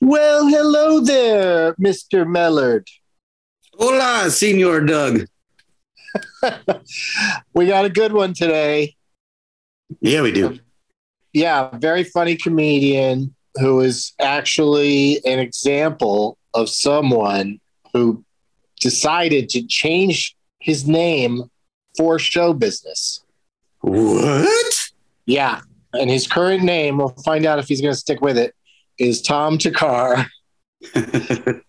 Well, hello there, Mr. Mellard. Hola, Senor Doug. we got a good one today. Yeah, we do. Yeah, very funny comedian who is actually an example of someone who decided to change his name for show business. What? Yeah. And his current name, we'll find out if he's going to stick with it, is Tom Thakkar.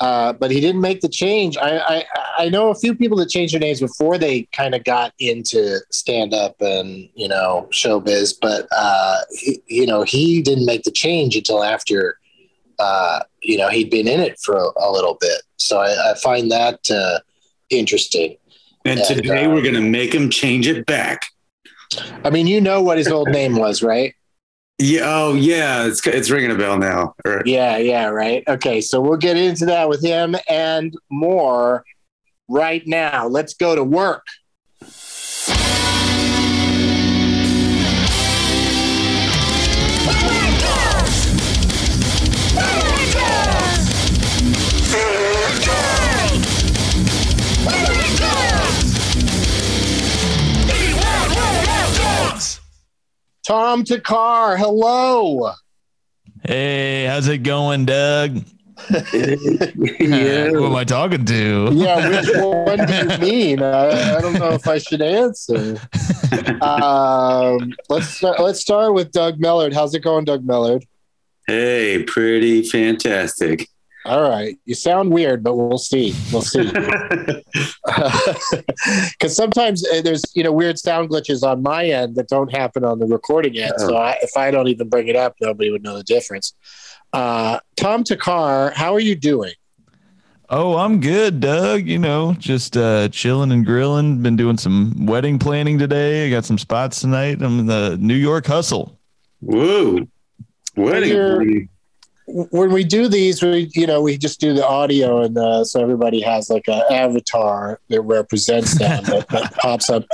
uh, but he didn't make the change. I, I, I know a few people that changed their names before they kind of got into stand up and you know showbiz, but uh, he, you know he didn't make the change until after uh, you know he'd been in it for a, a little bit. So I, I find that uh, interesting. And, and today we're going to make him change it back. I mean, you know what his old name was, right? Yeah. Oh, yeah. It's it's ringing a bell now. Right. Yeah. Yeah. Right. Okay. So we'll get into that with him and more right now. Let's go to work. Tom Thakkar, hello. Hey, how's it going, Doug? yeah. Who am I talking to? Yeah, which one do you mean? I, I don't know if I should answer. Um, let's start, let's start with Doug Mellard. How's it going, Doug Mellard? Hey, pretty fantastic. All right. You sound weird, but we'll see. We'll see. Because sometimes uh, there's you know weird sound glitches on my end that don't happen on the recording end. So I, if I don't even bring it up, nobody would know the difference. Uh, Tom Thakkar, how are you doing? Oh, I'm good, Doug. You know, just uh, chilling and grilling. Been doing some wedding planning today. I got some spots tonight. I'm in the New York hustle. Whoa, wedding when we do these, we you know we just do the audio, and uh, so everybody has like an avatar that represents them that, that, pops up.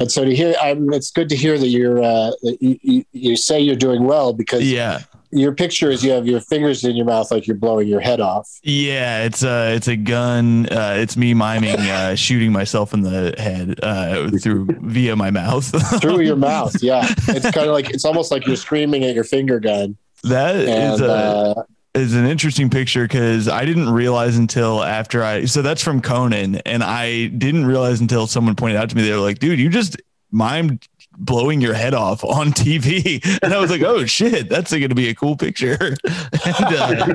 And so to hear, I'm, it's good to hear that you're uh, that you, you, you say you're doing well because yeah, your picture is you have your fingers in your mouth like you're blowing your head off. Yeah, it's a it's a gun. Uh, it's me miming uh, shooting myself in the head uh, through via my mouth. through your mouth, yeah. It's kind of like it's almost like you're screaming at your finger gun. That and, is a, uh, is an interesting picture because I didn't realize until after I so that's from Conan, and I didn't realize until someone pointed out to me they were like, "Dude, you just mimed blowing your head off on TV," and I was like, "Oh shit, that's going to be a cool picture." and, uh,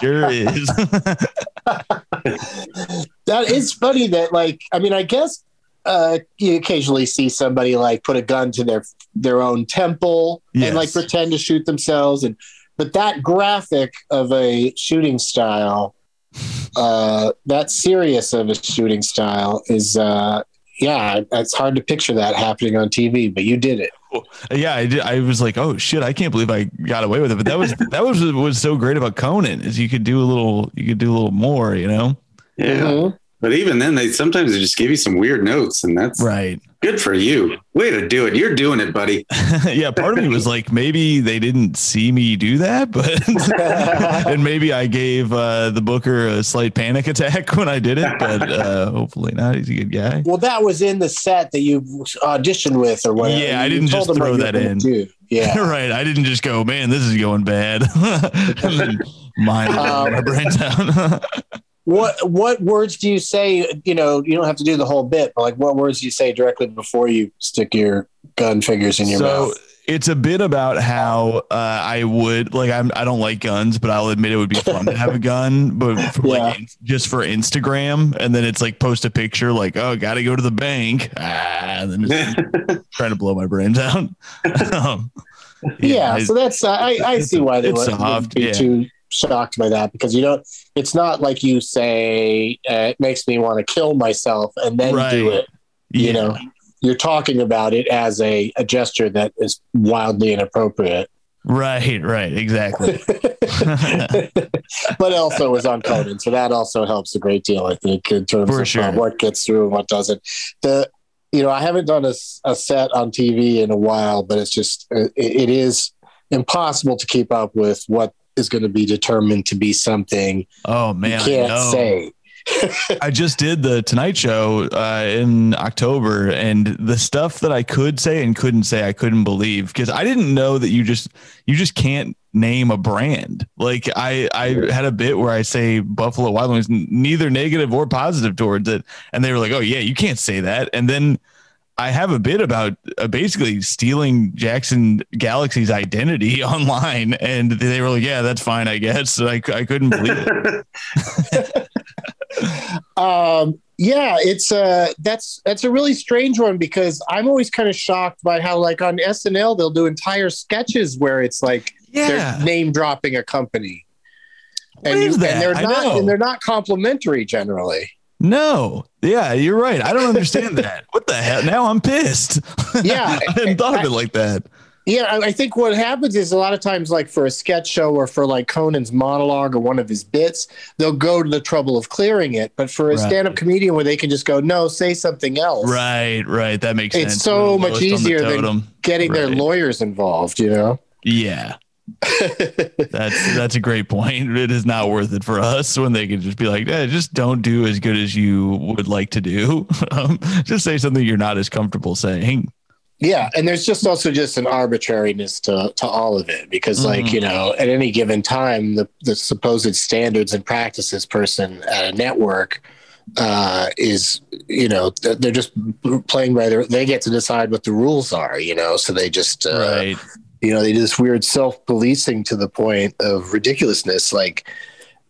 sure is. that is funny. That like, I mean, I guess uh, you occasionally see somebody like put a gun to their their own temple yes. and like pretend to shoot themselves and but that graphic of a shooting style uh that serious of a shooting style is uh yeah it's hard to picture that happening on tv but you did it yeah i did i was like oh shit i can't believe i got away with it but that was that was was so great about conan is you could do a little you could do a little more you know yeah mm-hmm. But even then, they sometimes they just give you some weird notes, and that's right. Good for you. Way to do it. You're doing it, buddy. yeah, part of me was like, maybe they didn't see me do that, but and maybe I gave uh, the Booker a slight panic attack when I did it, but uh, hopefully not. He's a good guy. Well, that was in the set that you auditioned with, or whatever. Yeah, I didn't just throw that in. Do. Yeah. right. I didn't just go, man, this is going bad. and then mine Um, my brain down. What what words do you say? You know, you don't have to do the whole bit, but like what words do you say directly before you stick your gun figures in your so mouth? it's a bit about how uh, I would like I'm I don't like guns, but I'll admit it would be fun to have a gun, but for, like in- just for Instagram, and then it's like post a picture like oh got to go to the bank, ah, and then just trying to blow my brains out. um, Yeah, I- so that's uh, I I see why they it's would, soft, be yeah. too shocked by that because you don't. It's not like you say uh, it makes me want to kill myself and then do Right. it. You yeah. know, you're talking about it as a, a gesture that is wildly inappropriate. right, right, exactly. but also was on Conan, so that also helps a great deal, I think, in terms For of sure. uh, what gets through and what doesn't. The you know, I haven't done a, a set on TV in a while, but it's just it, it is impossible to keep up with what is going to be determined to be something oh man, you can't say. I just did the Tonight Show uh, in October, and the stuff that I could say and couldn't say, I couldn't believe because I didn't know that you just you just can't name a brand. Like I I had a bit where I say Buffalo Wild Wings, neither negative or positive towards it, and they were like, "Oh yeah, you can't say that," and then. I have a bit about uh, basically stealing Jackson Galaxy's identity online, and they were like, "Yeah, that's fine, I guess." So I, I couldn't believe it. Um, yeah, it's uh that's that's a really strange one because I'm always kind of shocked by how like on SNL they'll do entire sketches where it's like Yeah, they're name dropping a company. And, you, and they're not and they're not complimentary generally. No. Yeah, you're right. I don't understand that. What the hell? Now I'm pissed. Yeah. I hadn't thought of it like that. Yeah, I I think what happens is a lot of times, like for a sketch show or for like Conan's monologue or one of his bits, they'll go to the trouble of clearing it. But for a Right. stand-up comedian where they can just go, no, say something else. Right, right. That makes It's sense. It's so much lowest on the easier than. Getting their lawyers involved, you know. Yeah. That's that's a great point. It is not worth it for us when they can just be like, eh, just don't do as good as you would like to do. Um, just say something you're not as comfortable saying. Yeah, and there's just also just an arbitrariness to to all of it because, like you know, at any given time, the the supposed standards and practices person at a network uh, is, you know, they're they're just playing by their. They get to decide what the rules are, you know, so they just, uh, right. You know, they do this weird self policing to the point of ridiculousness, like.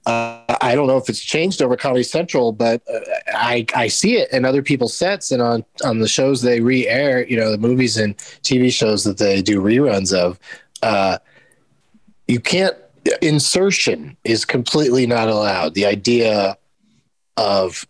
Uh, I don't know if it's changed over Comedy Central, but uh, I I see it in other people's sets and on on the shows they re-air. You know, the movies and TV shows that they do reruns of. Uh, you can't insertion is completely not allowed. The idea of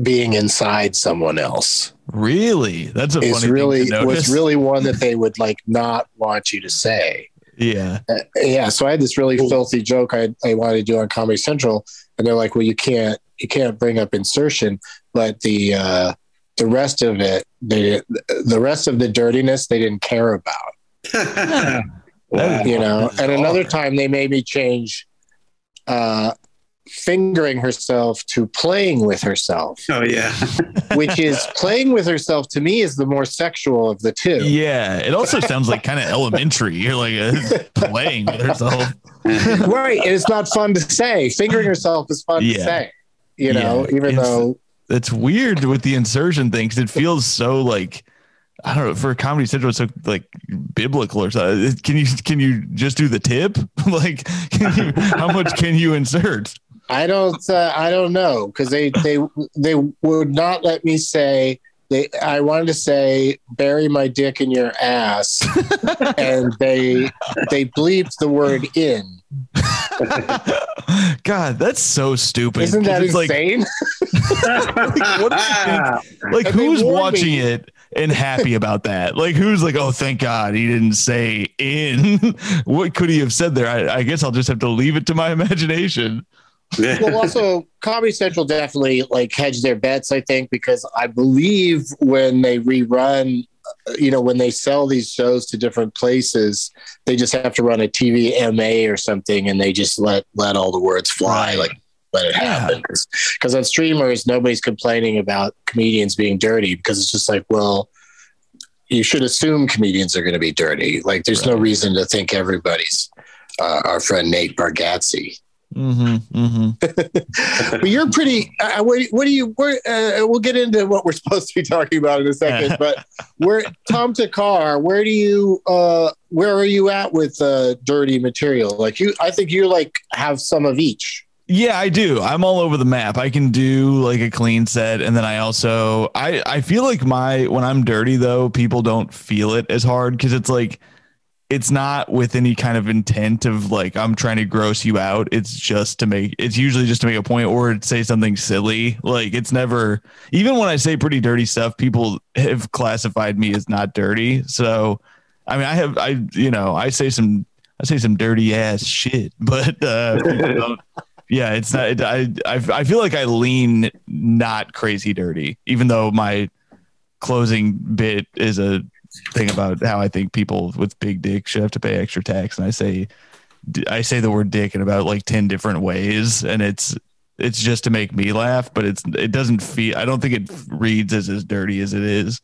being inside someone else Really? That's a is funny really thing to was really one that they would like not want you to say. yeah. Uh, yeah, so I had this really filthy joke I, I wanted to do on Comedy Central, and they're like, "Well, you can't you can't bring up insertion, but the uh, the rest of it, they the rest of the dirtiness they didn't care about, That is- you know." And another time they made me change uh, fingering herself to playing with herself, oh yeah. which is playing with herself to me is the more sexual of the two. Yeah, it also sounds like kind of elementary. You're like uh, playing with herself. right and it's not fun to say fingering herself is fun to say you know Yeah, even it's- though It's weird with the insertion thing because it feels so like I don't know for Comedy Central it's so like biblical or something. Can you can you just do the tip? like, can you, how much can you insert? I don't uh, i don't know because they they they would not let me say they i wanted to say bury my dick in your ass and they they bleeped the word in God, that's so stupid. isn't that like, insane you think? like who's watching me. it and happy about that? Like who's like, oh, thank God he didn't say in. what could he have said there? I, I guess I'll just have to leave it to my imagination. Well also comedy central definitely like hedged their bets i think because i believe when they rerun you know when they sell these shows to different places they just have to run a tv ma or something and they just let let all the words fly like let it happen because on streamers nobody's complaining about comedians being dirty because it's just like well you should assume comedians are going to be dirty. Like, there's right. no reason to think everybody's uh, our friend Nate Bargatze. Mm-hmm, mm-hmm. but you're pretty. Uh, what, what, do you? Uh, we'll get into what we're supposed to be talking about in a second. but where Tom Thakkar, where do you? Uh, where are you at with uh, dirty material? Like you, I think you like have some of each. Yeah, I do. I'm all over the map. I can do like a clean set and then I also I I feel like my when I'm dirty though, people don't feel it as hard cuz it's like it's not with any kind of intent of like I'm trying to gross you out. It's just to make it's usually just to make a point or say something silly. Like it's never even when I say pretty dirty stuff, people have classified me as not dirty. So I mean I have I you know, I say some I say some dirty ass shit, but uh yeah, it's not. It, I, I I feel like I lean not crazy dirty, even though my closing bit is a thing about how I think people with big dicks should have to pay extra tax, and I say I say the word dick in about like ten different ways, and it's it's just to make me laugh, but it's it doesn't feel. I don't think it reads as as dirty as it is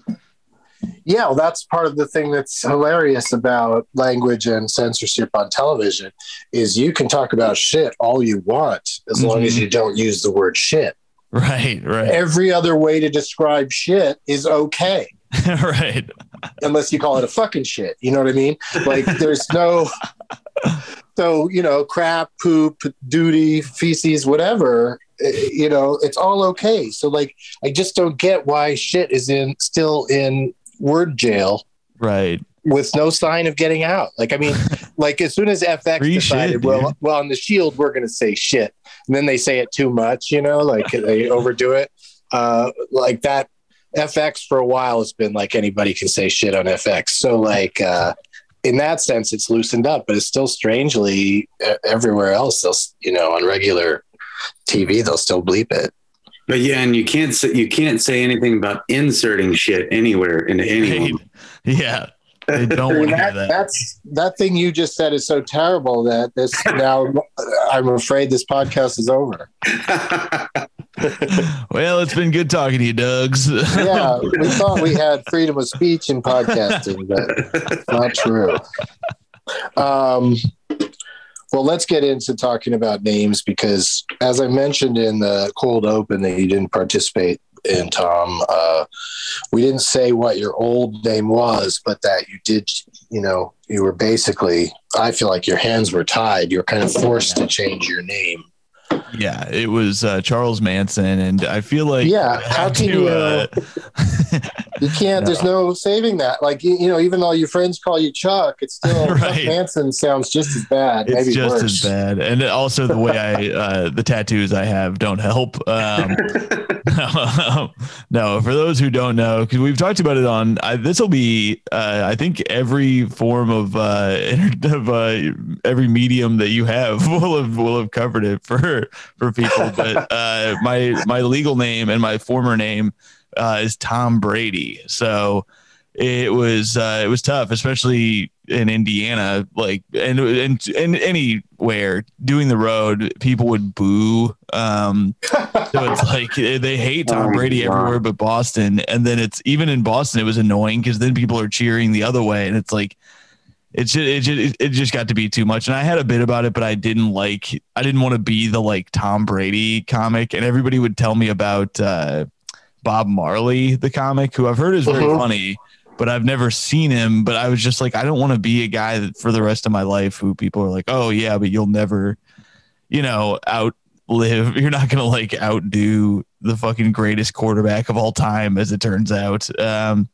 yeah, well, that's part of the thing that's hilarious about language and censorship on television is you can talk about shit all you want as mm-hmm. long as mm-hmm. you don't use the word shit. Right, right. Every other way to describe shit is okay. right. Unless you call it a fucking shit. You know what I mean? Like there's no so, you know, crap, poop, duty, feces, whatever, eh, you know, it's all okay. So like I just don't get why shit is in still in word jail. Right. With no sign of getting out. Like, I mean, like as soon as FX Free decided, shit, well, well, on the Shield, we're going to say shit, and then they say it too much, you know, like they overdo it. Uh, like that FX for a while has been like anybody can say shit on FX. So like, uh, in that sense, it's loosened up, but it's still strangely everywhere else. They'll, you know, on regular TV, they'll still bleep it. But yeah, and you can't say you can't say anything about inserting shit anywhere into anyone. Right. Yeah. They don't want that, that. That's that thing you just said is so terrible that this now I'm afraid this podcast is over. well, it's been good talking to you, Dougs. yeah, we thought we had freedom of speech in podcasting, but not true. Um, well, let's get into talking about names because, as I mentioned in the cold open that you didn't participate in, Tom, uh, we didn't say what your old name was, but that you did, you know, you were basically, I feel like your hands were tied. You were kind of forced to change your name. Yeah, it was uh, Charles Manson, and I feel like yeah, how can to, you? Uh, you can't. No. There's no saving that. Like you, you, know, even though your friends call you Chuck, it's still right. Chuck Manson sounds just as bad. It's just worse. as bad, and also the way I uh, the tattoos I have don't help. Um, no, no, for those who don't know, because we've talked about it on this will be uh, I think every form of uh, of uh, every medium that you have will have will have covered it for for people. But uh, my my legal name and my former name uh, is Tom Brady. So it was uh, it was tough, especially in Indiana, like and and and anywhere doing the road, people would boo. Um, so it's like they hate Tom Brady everywhere but Boston, and then it's even in Boston, it was annoying because then people are cheering the other way, and it's like it just, it just it just got to be too much. And i had a bit about it but i didn't like i didn't want to be the like tom brady comic. And everybody would tell me about uh, bob marley the comic who i've heard is very uh-huh. funny but i've never seen him. But i was just like i don't want to be a guy that for the rest of my life who people are like oh yeah but you'll never you know outlive you're not gonna like outdo the fucking greatest quarterback of all time as it turns out. Um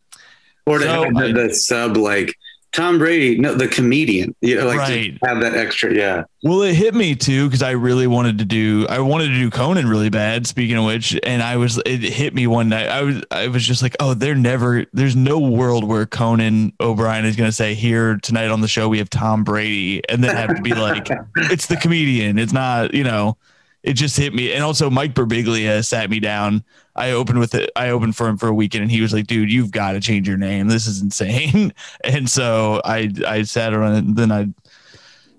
or to so have the, the sub like Tom Brady, no, the comedian, you know, like right. have that extra, yeah. Well, it hit me too because I really wanted to do, I wanted to do Conan really bad. Speaking of which, and I was, it hit me one night. I was, I was just like, oh, they're never, there's no world where Conan O'Brien is going to say, here tonight on the show we have Tom Brady, and then have to be like, it's the comedian. It's not, you know it just hit me. And also Mike Birbiglia sat me down. I opened with it. I opened for him for a weekend and he was like, dude, you've got to change your name. This is insane. And so I, I sat around and then I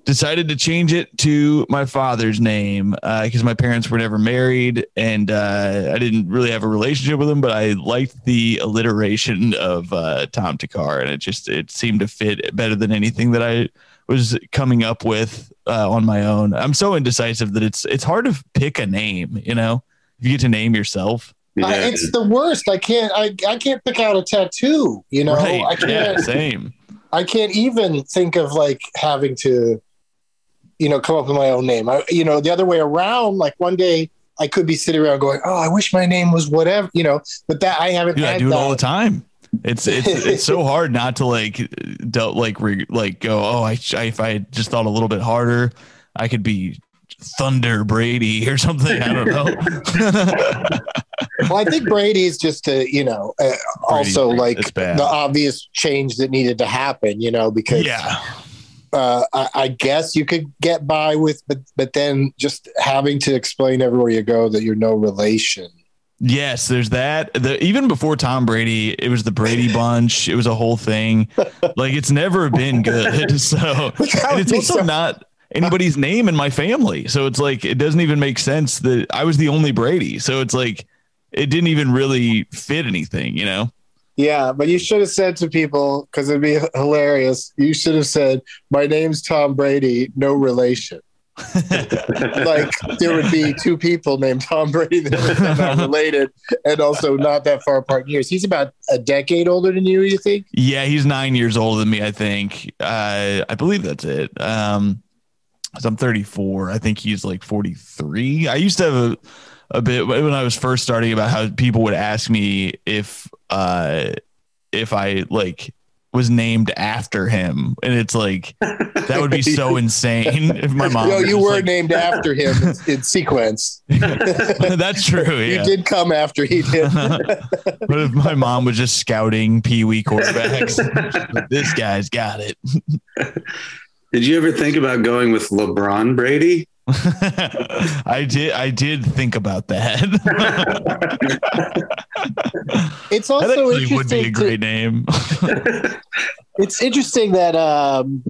decided to change it to my father's name because uh, my parents were never married and uh, I didn't really have a relationship with him, but I liked the alliteration of uh, Tom Thakkar, and it just it seemed to fit better than anything that I was coming up with uh, on my own. I'm so indecisive that it's it's hard to pick a name. You know, if you get to name yourself. Uh, yeah. it's the worst. I can't. I, I can't pick out a tattoo. You know, right. I can't. Yeah, same. I can't even think of like having to, you know, come up with my own name. I, you know, the other way around. Like one day I could be sitting around going, "Oh, I wish my name was whatever," you know. But that I haven't. Yeah, I do it all the time. It's it's it's so hard not to like don't like re, like go. Oh, I, I if I just thought a little bit harder, I could be Thunder Brady or something. I don't know. well, I think Brady is just a you know uh, also like the obvious change that needed to happen. You know because yeah. Uh, I, I, guess you could get by with, but but then just having to explain everywhere you go that you're no relation Yes, there's that. The, even before Tom Brady, it was the Brady Bunch. It was a whole thing. Like it's never been good. So it's also so- not anybody's name in my family. So it's like it doesn't even make sense that I was the only Brady. So it's like it didn't even really fit anything, you know? Yeah, but you should have said to people because it'd be hilarious. You should have said, "My name's Tom Brady, no relation." like there would be two people named Tom Brady that are not related and also not that far apart in years. He's about a decade older than you, you think? Yeah, he's nine years older than me, I think. Uh, I believe that's it. Um, I'm 34. I think he's like 43. I used to have a, a bit when I was first starting about how people would ask me if uh, if I like was named after him, and it's like that would be so insane if my mom. No, you were like, named after him in, in sequence. That's true. Yeah. You did come after he did. but if my mom was just scouting Pee Wee quarterbacks, this guy's got it. Did you ever think about going with LeBron Brady? I did. I did think about that. it's also that would be a great to, name. it's interesting that um,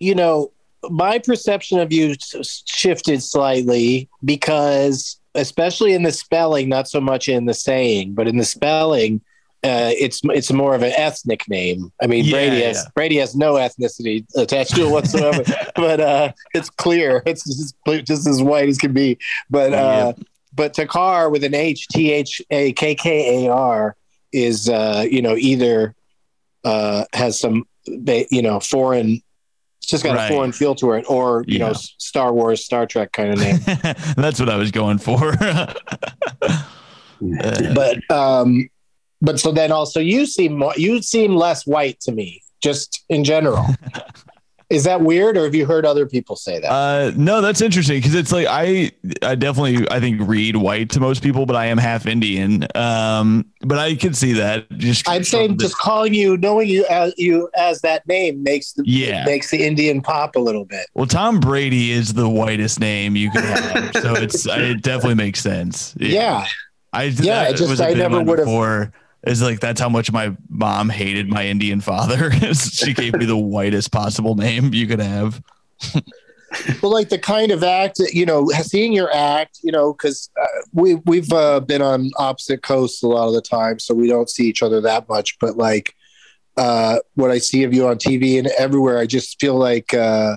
you know my perception of you shifted slightly because, especially in the spelling, not so much in the saying, but in the spelling, uh, it's it's more of an ethnic name. I mean, yeah, Brady has yeah. Brady has no ethnicity attached to it whatsoever, but uh, it's clear. It's just, just as white as can be. But uh, yeah. but Thakkar with an H T H A K K A R is uh, you know either uh, has some you know foreign. It's just got right. a foreign feel to it, or you know, Star Wars, Star Trek kind of name. That's what I was going for. but um, but so then also you seem more, you seem less white to me, just in general. Is that weird, or have you heard other people say that? Uh, no, that's interesting because it's like I, I definitely I think read white to most people, but I am half Indian. Um, but I can see that. Just I'd say just calling you, knowing you as you as that name makes the yeah makes the Indian pop a little bit. Well, Tom Brady is the whitest name you can have, so it's it definitely makes sense. Yeah, yeah. I yeah, just I never would have is like that's how much my mom hated my Indian father. she gave me the whitest possible name you could have. well, like the kind of act, that you know, seeing your act, you know, because uh, we we've uh, been on opposite coasts a lot of the time, so we don't see each other that much. But like uh, what I see of you on TV and everywhere, I just feel like uh,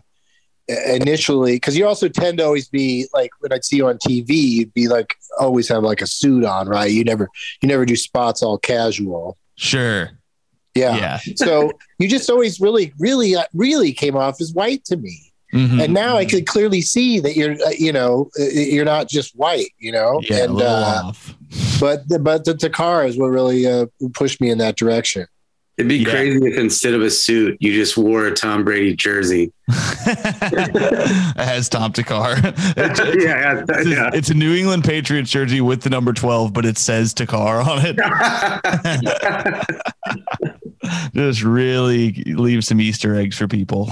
initially because you also tend to always be like when I'd see you on TV, you'd be like always have like a suit on, right? You never you never do spots all casual. Sure. Yeah. yeah. so you just always really, really, uh, really came off as white to me. Mm-hmm. And now I could clearly see that you're, uh, you know, uh, you're not just white, you know. Yeah, and uh, but but the Thakkar is what really uh, pushed me in that direction. It'd be yeah. crazy if instead of a suit, you just wore a Tom Brady jersey. it has Tom Thakkar. It's, it's, yeah, it's, yeah. it's, a New England Patriots jersey with the number 12, but it says Thakkar on it. just really leave some Easter eggs for people.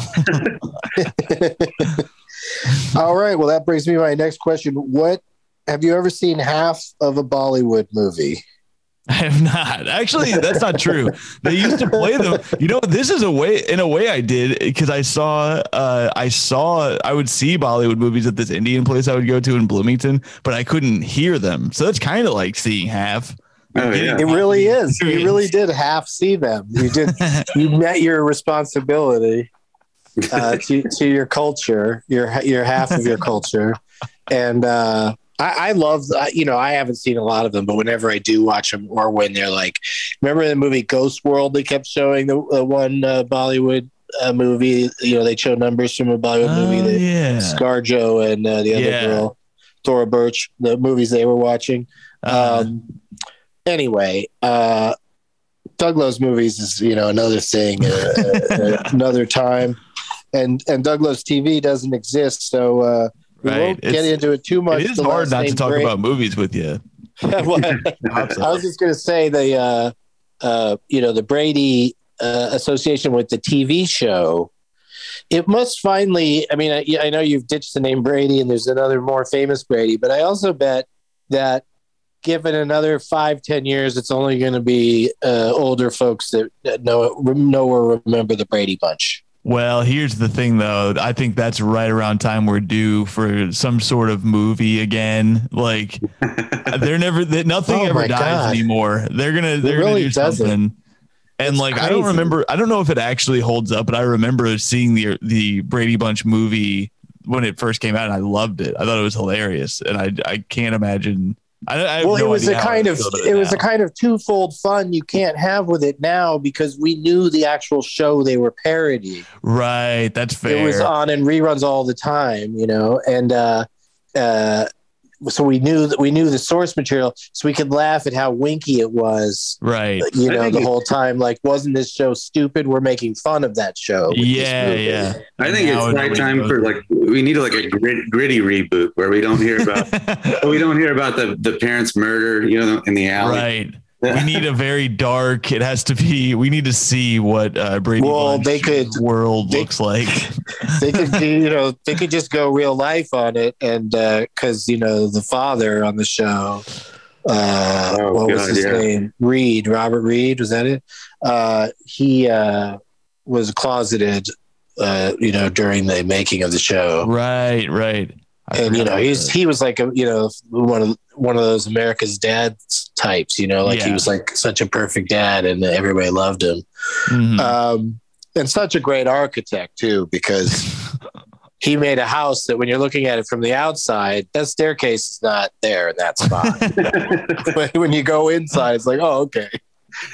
All right. Well, that brings me to my next question. What have you ever seen half of a Bollywood movie? I have not. Actually, that's not true. They used to play them. You know, this is a way in a way I did because I saw uh I saw I would see Bollywood movies at this Indian place I would go to in Bloomington, but I couldn't hear them. So that's kind of like seeing half. Oh, yeah. It really is. You really did half see them. You did you met your responsibility uh, to to your culture, your your half of your culture. And uh I, I love, you know, I haven't seen a lot of them, but whenever I do watch them, or when they're like, remember the movie Ghost World? They kept showing the uh, one uh, Bollywood uh, movie. You know, they show numbers from a Bollywood oh, movie. That yeah, ScarJo and uh, the other yeah. girl, Thora Birch. The movies they were watching. Uh-huh. Um, anyway, uh, Doug Loves Movies is you know another thing, uh, another time, and and Doug Loves TV doesn't exist, so uh, we right. won't it's, get into it too much. It is hard not to talk break. about movies with you. I was just going to say the, uh, uh, you know, the Brady uh, association with the TV show. It must finally. I mean, I, I know you've ditched the name Brady, and there's another more famous Brady, but I also bet that given another five, ten years, it's only going to be uh, older folks that, that know know or remember the Brady Bunch. Well, here's the thing though. I think that's right around time we're due for some sort of movie again. Like they're never that nothing oh ever dies God. anymore. They're gonna they're really gonna do doesn't. something. And it's like crazy. I don't remember I don't know if it actually holds up, but I remember seeing the the Brady Bunch movie when it first came out and I loved it. I thought it was hilarious. And I I can't imagine I, I well, no it was a kind of it, it was a kind of twofold fun you can't have with it now because we knew the actual show they were parodying. Right, that's fair. It was on and reruns all the time, you know, and uh, uh, so we knew that we knew the source material, so we could laugh at how winky it was. Right. Uh, you know, the whole time, like, wasn't this show stupid? We're making fun of that show. Yeah, yeah. I think now it's right time for like we need like a grit, gritty reboot where we don't hear about we don't hear about the the parents' murder, you know, in the alley. Right we need a very dark. It has to be. We need to see what uh, Brady well, Bunch they could, world they, looks like. they could, you know, they could just go real life on it, and uh because uh, you know the father on the show, uh, oh, what God, was his yeah. name? Reed, Robert Reed, was that it? Uh, he uh, was closeted, uh, you know, during the making of the show. Right, right. I and you know, he's he was like a you know one of one of those America's dad types. You know, like yeah. he was like such a perfect dad, and everybody loved him. Mm-hmm. Um, and such a great architect too, because he made a house that when you're looking at it from the outside, that staircase is not there in that spot. But when you go inside, it's like, oh, okay.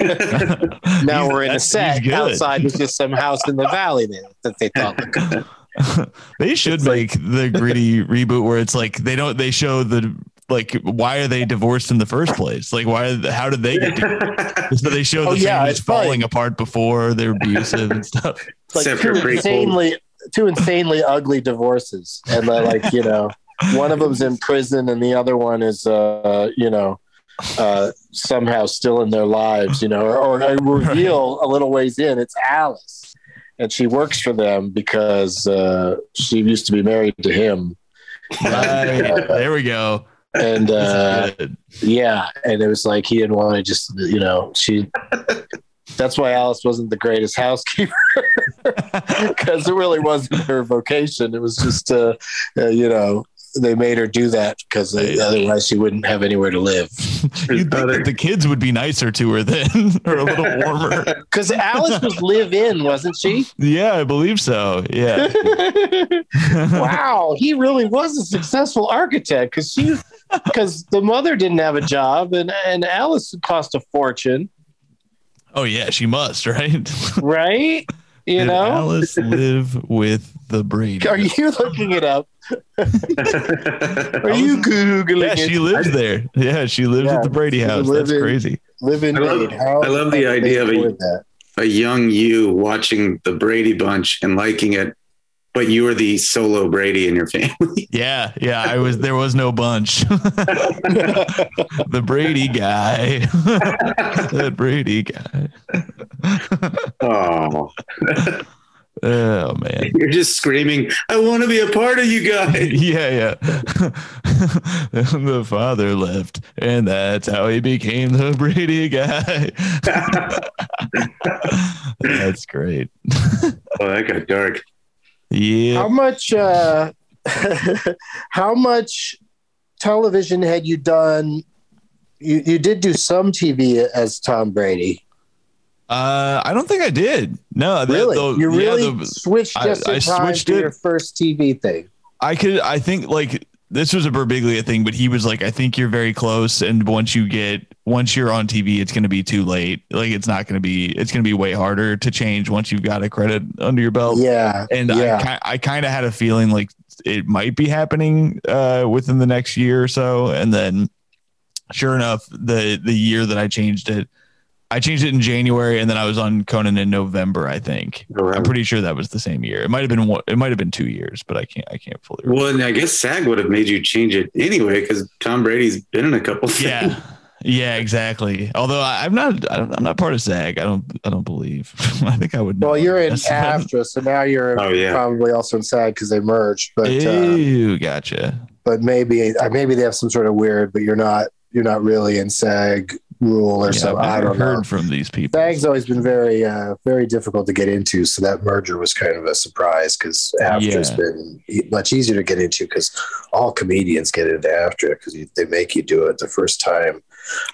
now we're in a set. Outside was just some house in the valley that, that they thought looked. they should it's make like, the gritty reboot where it's like they don't they show the like why are they divorced in the first place? Like why how did they get divorced so they show the oh, yeah, it's falling apart before they're abusive and stuff. Like two insanely two insanely ugly divorces. And like you know one of them's in prison and the other one is uh you know uh somehow still in their lives you know or, or reveal a little ways in. It's alice and she works for them because uh, she used to be married to him. Right. there we go. And uh, yeah, and it was like he didn't want to just, you know, she. That's why Alice wasn't the greatest housekeeper because it really wasn't her vocation. It was just, uh, uh, you know, they made her do that because otherwise she wouldn't have anywhere to live. You'd think that the kids would be nicer to her then, or a little warmer. Because Alice was live in, wasn't she? Yeah, I believe so. Yeah. wow, he really was a successful architect because she, because the mother didn't have a job, and and Alice cost a fortune. Oh yeah, she must, right? right. You Did know, Alice live with the Brady. Are you looking it up? Are you googling? Yeah, she lives there. Yeah, she lives yeah, at the Brady house. That's in, crazy. Live in I love, I love the idea of a, a young you watching the Brady Bunch and liking it but you were the solo Brady in your family. Yeah, yeah. I was. There was no bunch. the Brady guy. the Brady guy. oh. Oh man. You're just screaming, I want to be a part of you guys. yeah, yeah. the father left, and that's how he became the Brady guy. that's great. oh, that got dark. Yeah. How much uh how much television had you done? You you did do some TV as Tom Brady. Uh, I don't think I did. No, really, the, you really yeah, the, switched just I, I switched it. your first TV thing. I could. I think like this was a Birbiglia thing, but he was like, I think you're very close, and once you get once you're on TV, it's going to be too late. Like it's not going to be. It's going to be way harder to change once you've got a credit under your belt. Yeah, and yeah. I I kind of had a feeling like it might be happening uh, within the next year or so, and then sure enough, the the year that I changed it I changed it in January, and then I was on Conan in November. I think I'm pretty sure that was the same year. It might have been one. It might have been two years, but I can't. I can't fully. Remember. Well, and I guess SAG would have made you change it anyway because Tom Brady's been in a couple. Things. Yeah, yeah, exactly. Although I, am not. I'm not part of SAG. I don't. I don't believe. I think I would. Well, you're in AFTRA, so now you're oh, yeah. probably also in SAG because they merged. But Ew, uh, gotcha. But maybe uh, maybe they have some sort of weird. But you're not. You're not really in SAG rule or yeah, something. I don't heard know. from these people. SAG's always been very, uh, very difficult to get into. So that merger was kind of a surprise because AFTRA's yeah. been much easier to get into because all comedians get into AFTRA because they make you do it the first time.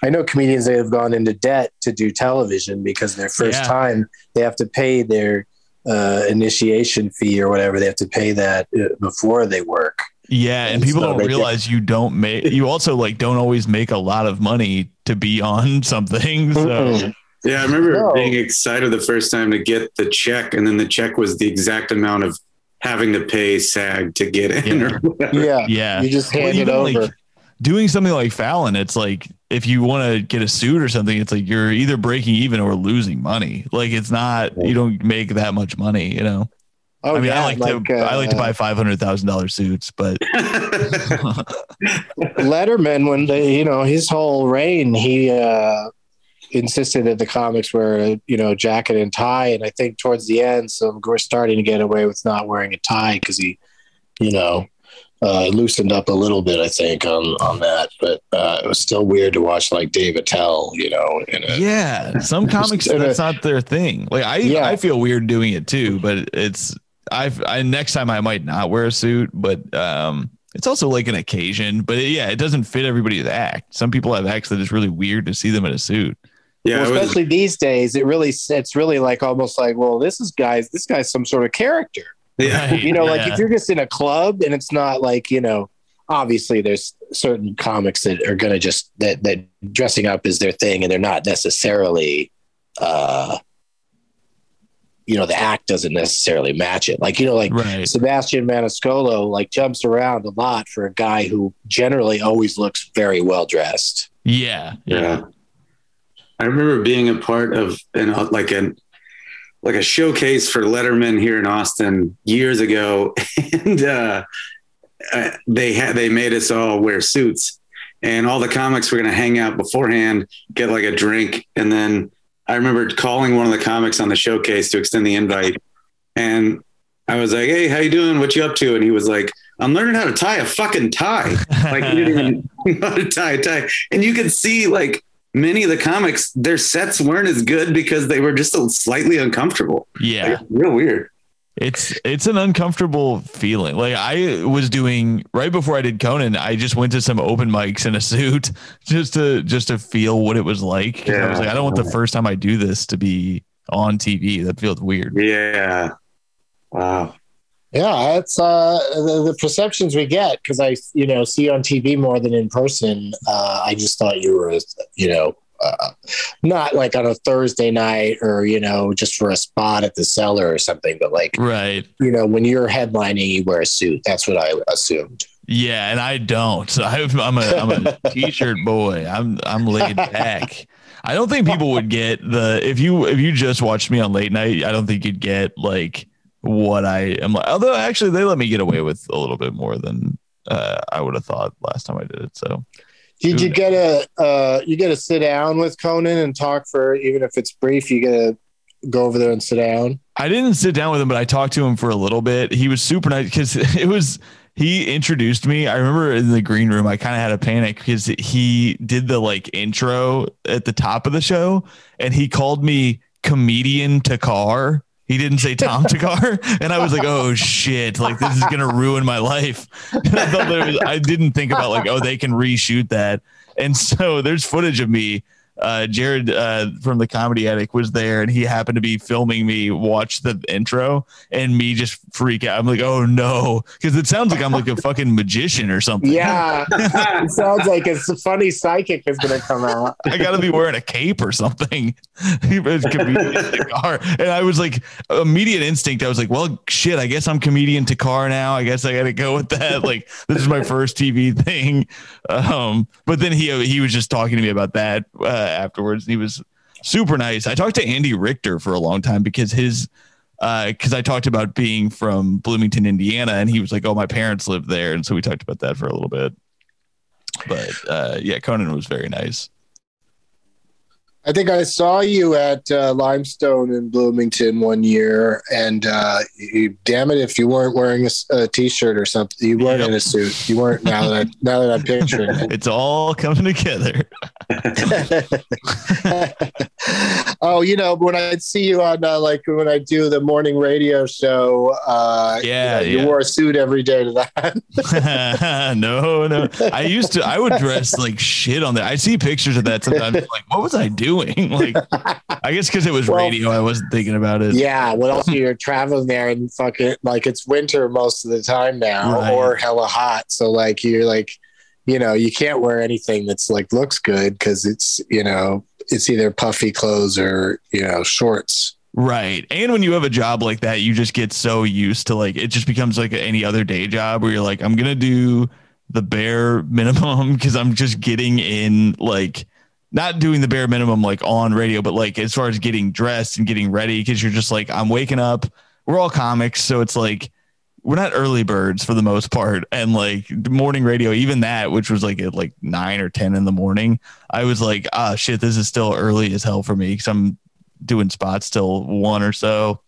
I know comedians that have gone into debt to do television because their first yeah. time they have to pay their uh, initiation fee or whatever. They have to pay that uh, before they work. Yeah, and, people don't realize you don't make. You also like don't always make a lot of money to be on something. So. Yeah, I remember no. being excited the first time to get the check, and then the check was the exact amount of having to pay SAG to get in. Yeah, yeah. yeah. You just hand well, it over. Like, doing something like Fallon, it's like if you want to get a suit or something, it's like you're either breaking even or losing money. Like it's not you don't make that much money, you know. Oh, I mean, yeah, I like, like to uh, I like to buy five hundred thousand dollars suits, but Letterman, when they, you know, his whole reign, he uh, insisted that the comics were, you know, jacket and tie, and I think towards the end, some we're starting to get away with not wearing a tie because he, you know, uh, loosened up a little bit, I think, on on that. But uh, it was still weird to watch like Dave Attell, you know. A, yeah, some comics that's a, not their thing. Like I, yeah. I feel weird doing it too, but it's I've I next time I might not wear a suit, but um it's also like an occasion. But yeah, it doesn't fit everybody's act. Some people have acts that it's really weird to see them in a suit. Yeah, well, especially was, these days, it really it's really like almost like, well, this is guys, this guy's some sort of character. Yeah, you know, yeah. like if you're just in a club and it's not like you know, obviously there's certain comics that are gonna just that that dressing up is their thing and they're not necessarily uh you know the act doesn't necessarily match it. Like you know like right. sebastian maniscalco like jumps around a lot for a guy who generally always looks very well dressed. Yeah yeah. I remember being a part of an like an like a showcase for letterman here in austin years ago. And uh, uh they had they made us all wear suits. And all the comics were going to hang out beforehand get like a drink and then I remember calling one of the comics on the showcase to extend the invite, and I was like, "Hey, how you doing? What you up to?" And he was like, "I'm learning how to tie a fucking tie." Like he didn't even know how to tie a tie, and you could see like many of the comics, their sets weren't as good because they were just slightly uncomfortable. Yeah, like, real weird. It's it's an uncomfortable feeling. Like I was doing right before I did Conan, I just went to some open mics in a suit just to just to feel what it was like. Yeah. I was like, I don't want the first time I do this to be on TV. That feels weird. Yeah. Wow. Yeah, it's uh, the, the perceptions we get because I, you know, see on TV more than in person. Uh, I just thought you were, you know, uh, not like on a Thursday night or you know just for a spot at the cellar or something, but like right, you know when you're headlining, you wear a suit. That's what I assumed. Yeah, and I don't. So I'm a I'm a t-shirt boy. I'm I'm laid back. I don't think people would get the if you if you just watched me on late night. I don't think you'd get like what I am like. Although actually, they let me get away with a little bit more than uh, I would have thought last time I did it. So did you get a uh, you get to sit down with Conan and talk for even if it's brief? You get to go over there and sit down. I didn't sit down with him, but I talked to him for a little bit. He was super nice because it was he introduced me. I remember in the green room, I kind of had a panic because he did the like intro at the top of the show and he called me comedian Thakkar. He didn't say Tom Thakkar. And I was like, oh shit, like this is gonna ruin my life. I, was, I didn't think about like, oh, they can reshoot that. And so there's footage of me uh, Jared uh, from the Comedy Attic was there, and he happened to be filming me watch the intro, and me just freak out. I'm like, oh no, because it sounds like I'm like a fucking magician or something. Yeah, it sounds like a funny psychic is gonna come out. I got to be wearing a cape or something. and I was like, immediate instinct. I was like, well, shit. I guess I'm comedian to car now. I guess I got to go with that. Like, this is my first TV thing. Um, but then he he was just talking to me about that. Uh, afterwards. and He was super nice. I talked to Andy Richter for a long time because his uh because uh, I talked about being from Bloomington, Indiana, and he was like, "Oh, my parents lived there," and so we talked about that for a little bit. But uh, yeah, Conan was very nice. I think I saw you at uh, Limestone in Bloomington one year, and uh, you, damn it, if you weren't wearing a a t-shirt or something, you weren't yep. in a suit. You weren't. Now that I, now that I'm picturing it, it's all coming together. oh, you know, when I see you on uh, like when I do the morning radio show, uh, yeah, you, know, yeah. wore a suit every day to that. no, no, I used to. I would dress like shit on that. I see pictures of that sometimes. Like, what was I doing? Doing? Like, I guess because it was well, radio, I wasn't thinking about it. Yeah. What else? You're traveling there and fucking like it's winter most of the time now, right. or hella hot. So like you're like, you know, you can't wear anything that's like looks good because it's you know it's either puffy clothes or you know shorts. Right. And when you have a job like that, you just get so used to like it just becomes like any other day job where you're like, I'm gonna do the bare minimum because I'm just getting in like not doing the bare minimum like on radio, but like as far as getting dressed and getting ready, because you're just like, I'm waking up. We're all comics, so it's like we're not early birds for the most part. And like morning radio, even that, which was like at like nine or ten in the morning, I was like, ah shit, this is still early as hell for me because I'm doing spots till one or so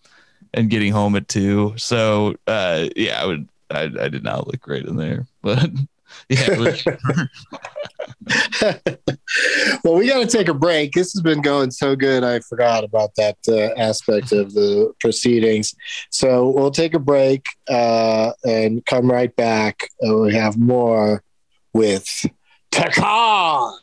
and getting home at two. So uh yeah, I would I, I did not look great in there, but yeah. Well, we got to take a break. This has been going so good. I forgot about that uh, aspect of the proceedings. So we'll take a break uh, and come right back. Uh, we have more with Thakkar.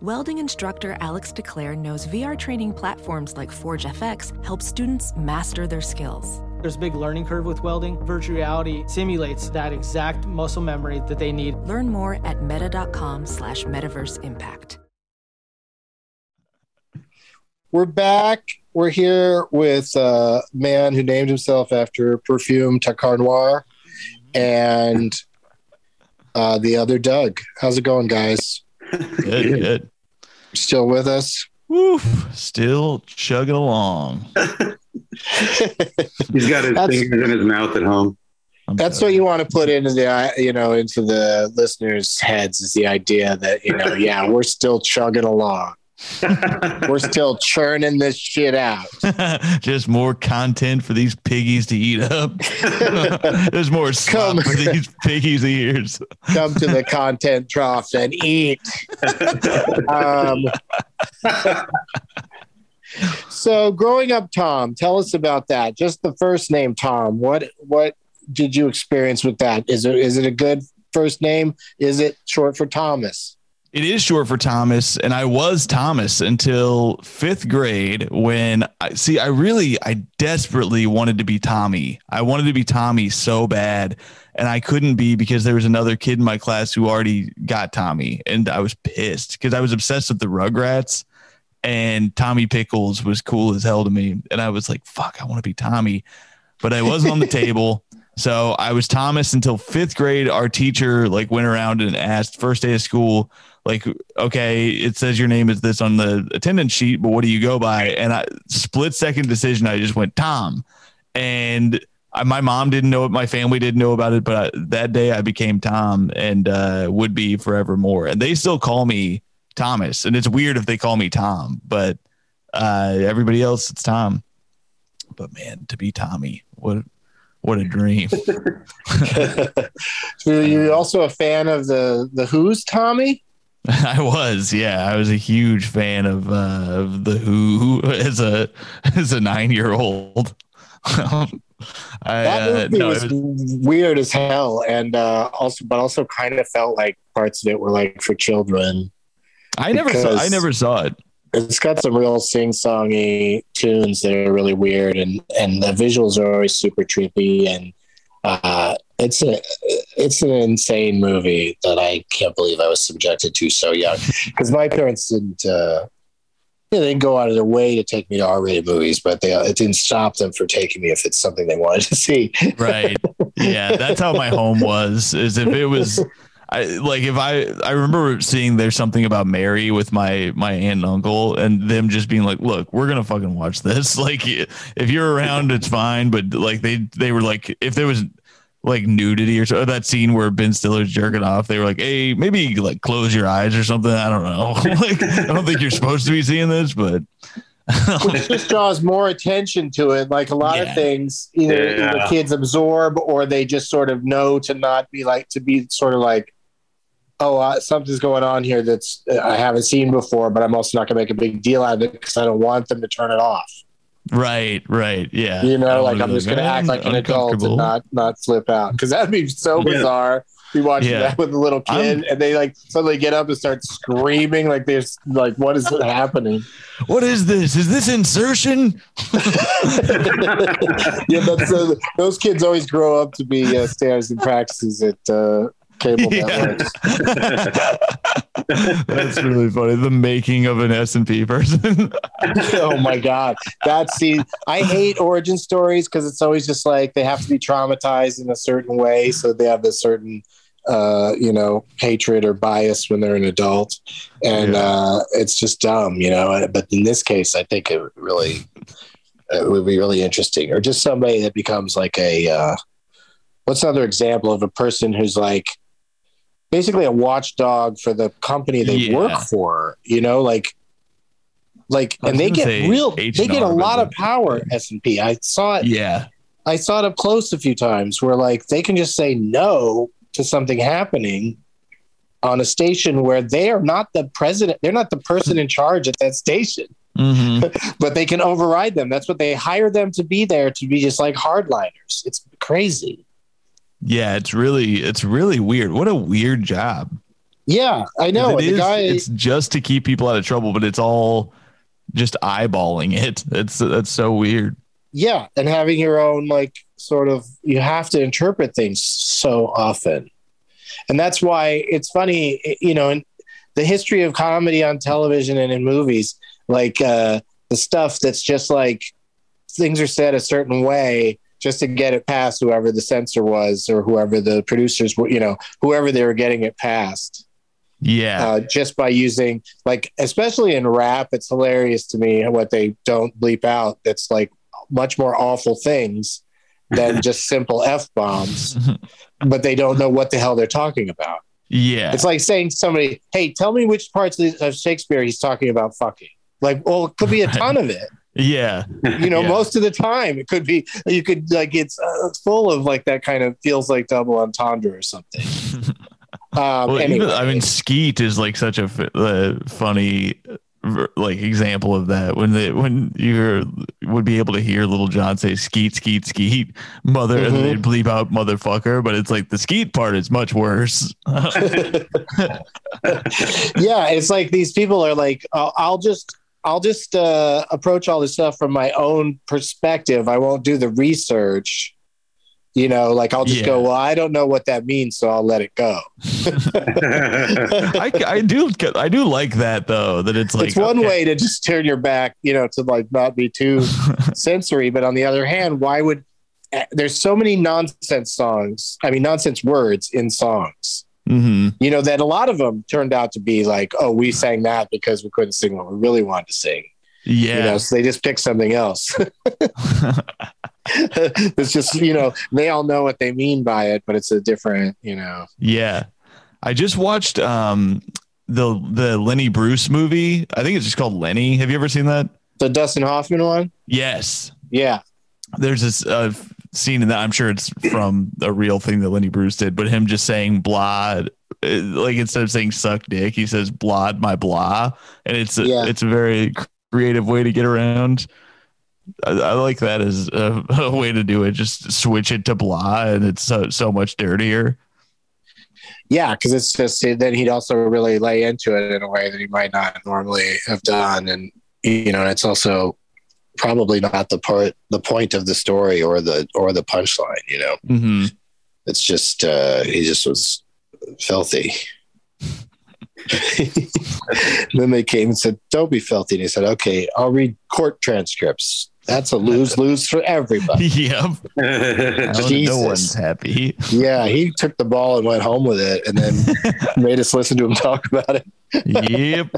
Welding instructor Alex DeClaire knows VR training platforms like Forge FX help students master their skills. There's a big learning curve with welding. Virtual reality simulates that exact muscle memory that they need. Learn more at meta.com slash metaverse impact. We're back. We're here with a man who named himself after perfume Thakkar Noir and uh, the other Doug. How's it going, guys? Good, good. Still with us? Woof, still chugging along. He's got his that's, fingers in his mouth at home. That's what you want to put into the you know into the listeners' heads is the idea that you know yeah we're still chugging along. we're still churning this shit out. Just more content for these piggies to eat up. There's more come, for these piggies' ears. come to the content trough and eat. um, so growing up tom tell us about that. Just the first name tom. What what did you experience with that? Is it is it a good first name? Is it short for thomas? It is short for Thomas, and I was Thomas until fifth grade when I see I really I desperately wanted to be Tommy. I wanted to be Tommy so bad, and I couldn't be because there was another kid in my class who already got Tommy, and I was pissed because I was obsessed with the Rugrats and Tommy Pickles was cool as hell to me. And I was like, fuck, I want to be Tommy. But I wasn't on the table. So I was Thomas until fifth grade. Our teacher like went around and asked first day of school, like, okay, it says your name is this on the attendance sheet, but what do you go by? And I split second decision. I just went Tom. And I, my mom didn't know it. My family didn't know about it. But I, that day I became Tom and uh, would be forevermore. And they still call me Thomas, and it's weird if they call me Tom, but uh, everybody else, it's Tom. But man, to be Tommy, what what a dream. so you also a fan of the the Who's Tommy? I was, yeah, I was a huge fan of uh, of the Who as a as a nine year old. that uh, movie no, was, was, weird as hell, and uh, also, but also kind of felt like parts of it were like for children. I never saw. I never saw it. It's got some real sing-songy tunes that are really weird, and and the visuals are always super trippy, and uh, it's a it's an insane movie that I can't believe I was subjected to so young because my parents didn't. Uh, they didn't go out of their way to take me to R-rated movies, but they it didn't stop them from taking me if it's something they wanted to see. right. Yeah, that's how my home was. Is if it was. I like if I I remember seeing there's something about Mary with my my aunt and uncle and them just being like, look, we're gonna fucking watch this. Like if you're around, it's fine. But like they they were like if there was like nudity or so that scene where Ben Stiller's jerking off, they were like, Hey, maybe like close your eyes or something. I don't know. like I don't think you're supposed to be seeing this, but which just draws more attention to it. Like a lot yeah. of things, either, yeah. either kids absorb or they just sort of know to not be like to be sort of like, oh, uh, something's going on here that's uh, I haven't seen before, but I'm also not going to make a big deal out of it because I don't want them to turn it off. Right, right, yeah. You know, like I'm just going to act like an adult and not not flip out because that'd be so bizarre. To be watching yeah. that with a little kid, I'm, and they like suddenly get up and start screaming like there's like what is happening? What is this? Is this insertion? yeah, but uh, those kids always grow up to be uh, standards and practices at uh, cable yeah. networks. That's really funny. The making of an S and P person. oh my god, that's see. I hate origin stories because it's always just like they have to be traumatized in a certain way, so they have a certain uh, you know, hatred or bias when they're an adult, and yeah. uh, it's just dumb, you know. But in this case, I think it really it would be really interesting, or just somebody that becomes like a. Uh, what's another example of a person who's like basically a watchdog for the company they yeah. work for. You know, like like and they get real H they get a lot of power S and P. I saw it. Yeah. I saw it up close a few times where like they can just say no to something happening on a station where they are not the president, they're not the person in charge at that station. Mm-hmm. but they can override them. That's what they hire them to be there to be just like hardliners. It's crazy. Yeah, it's really it's really weird. What a weird job. Yeah, I know. It is, guy, it's just to keep people out of trouble, but it's all just eyeballing it. It's that's so weird. Yeah, and having your own like sort of you have to interpret things so often. And that's why it's funny, you know, in the history of comedy on television and in movies, like uh the stuff that's just like things are said a certain way just to get it past whoever the censor was or whoever the producers were, you know, whoever they were getting it past. Yeah. Uh, just by using, like, especially in rap, it's hilarious to me what they don't bleep out. That's like much more awful things than just simple F bombs, but they don't know what the hell they're talking about. Yeah. It's like saying to somebody, hey, tell me which parts of Shakespeare he's talking about fucking. Like, well, it could be a ton of it. Yeah. You know, yeah. most of the time it could be, you could like, it's, uh, full of like that kind of feels like double entendre or something. Um, well, anyway. even, I mean, Skeet is like such a uh, funny like example of that when the when you would be able to hear Lil Jon say skeet skeet skeet mother mm-hmm. and they'd bleep out motherfucker but it's like the skeet part is much worse yeah it's like these people are like i'll just I'll just uh, approach all this stuff from my own perspective. I won't do the research. You know, like I'll just yeah. go, well, I don't know what that means, so I'll let it go. I, I do, I do like that though. That it's like it's one okay. way to just turn your back, you know, to like not be too sensory. But on the other hand, why would eh, there's so many nonsense songs? I mean, nonsense words in songs Mm-hmm. You know, that a lot of them turned out to be like, oh, we sang that because we couldn't sing what we really wanted to sing. Yeah. You know, so they just picked something else. it's just, you know, they all know what they mean by it, but it's a different, you know. Yeah. I just watched um the the Lenny Bruce movie. I think it's just called Lenny. Have you ever seen that? The Dustin Hoffman one? Yes. Yeah. There's this uh, scene in that I'm sure it's from a real thing that Lenny Bruce did, but him just saying blah, like instead of saying suck dick, he says blod my blah. And it's a, yeah. it's a very creative way to get around. I, I like that as a, a, way to do it. Just switch it to blah, and it's so, so much dirtier. Yeah, because it's just then he'd also really lay into it in a way that he might not normally have done, and you know, it's also probably not the part, the point of the story or the or the punchline. You know, mm-hmm. it's just uh, he just was filthy. then they came and said, "Don't be filthy." And he said, "Okay, I'll read court transcripts. That's a lose lose for everybody." Yep. no one's happy. Yeah, he took the ball and went home with it, and then made us listen to him talk about it. yep.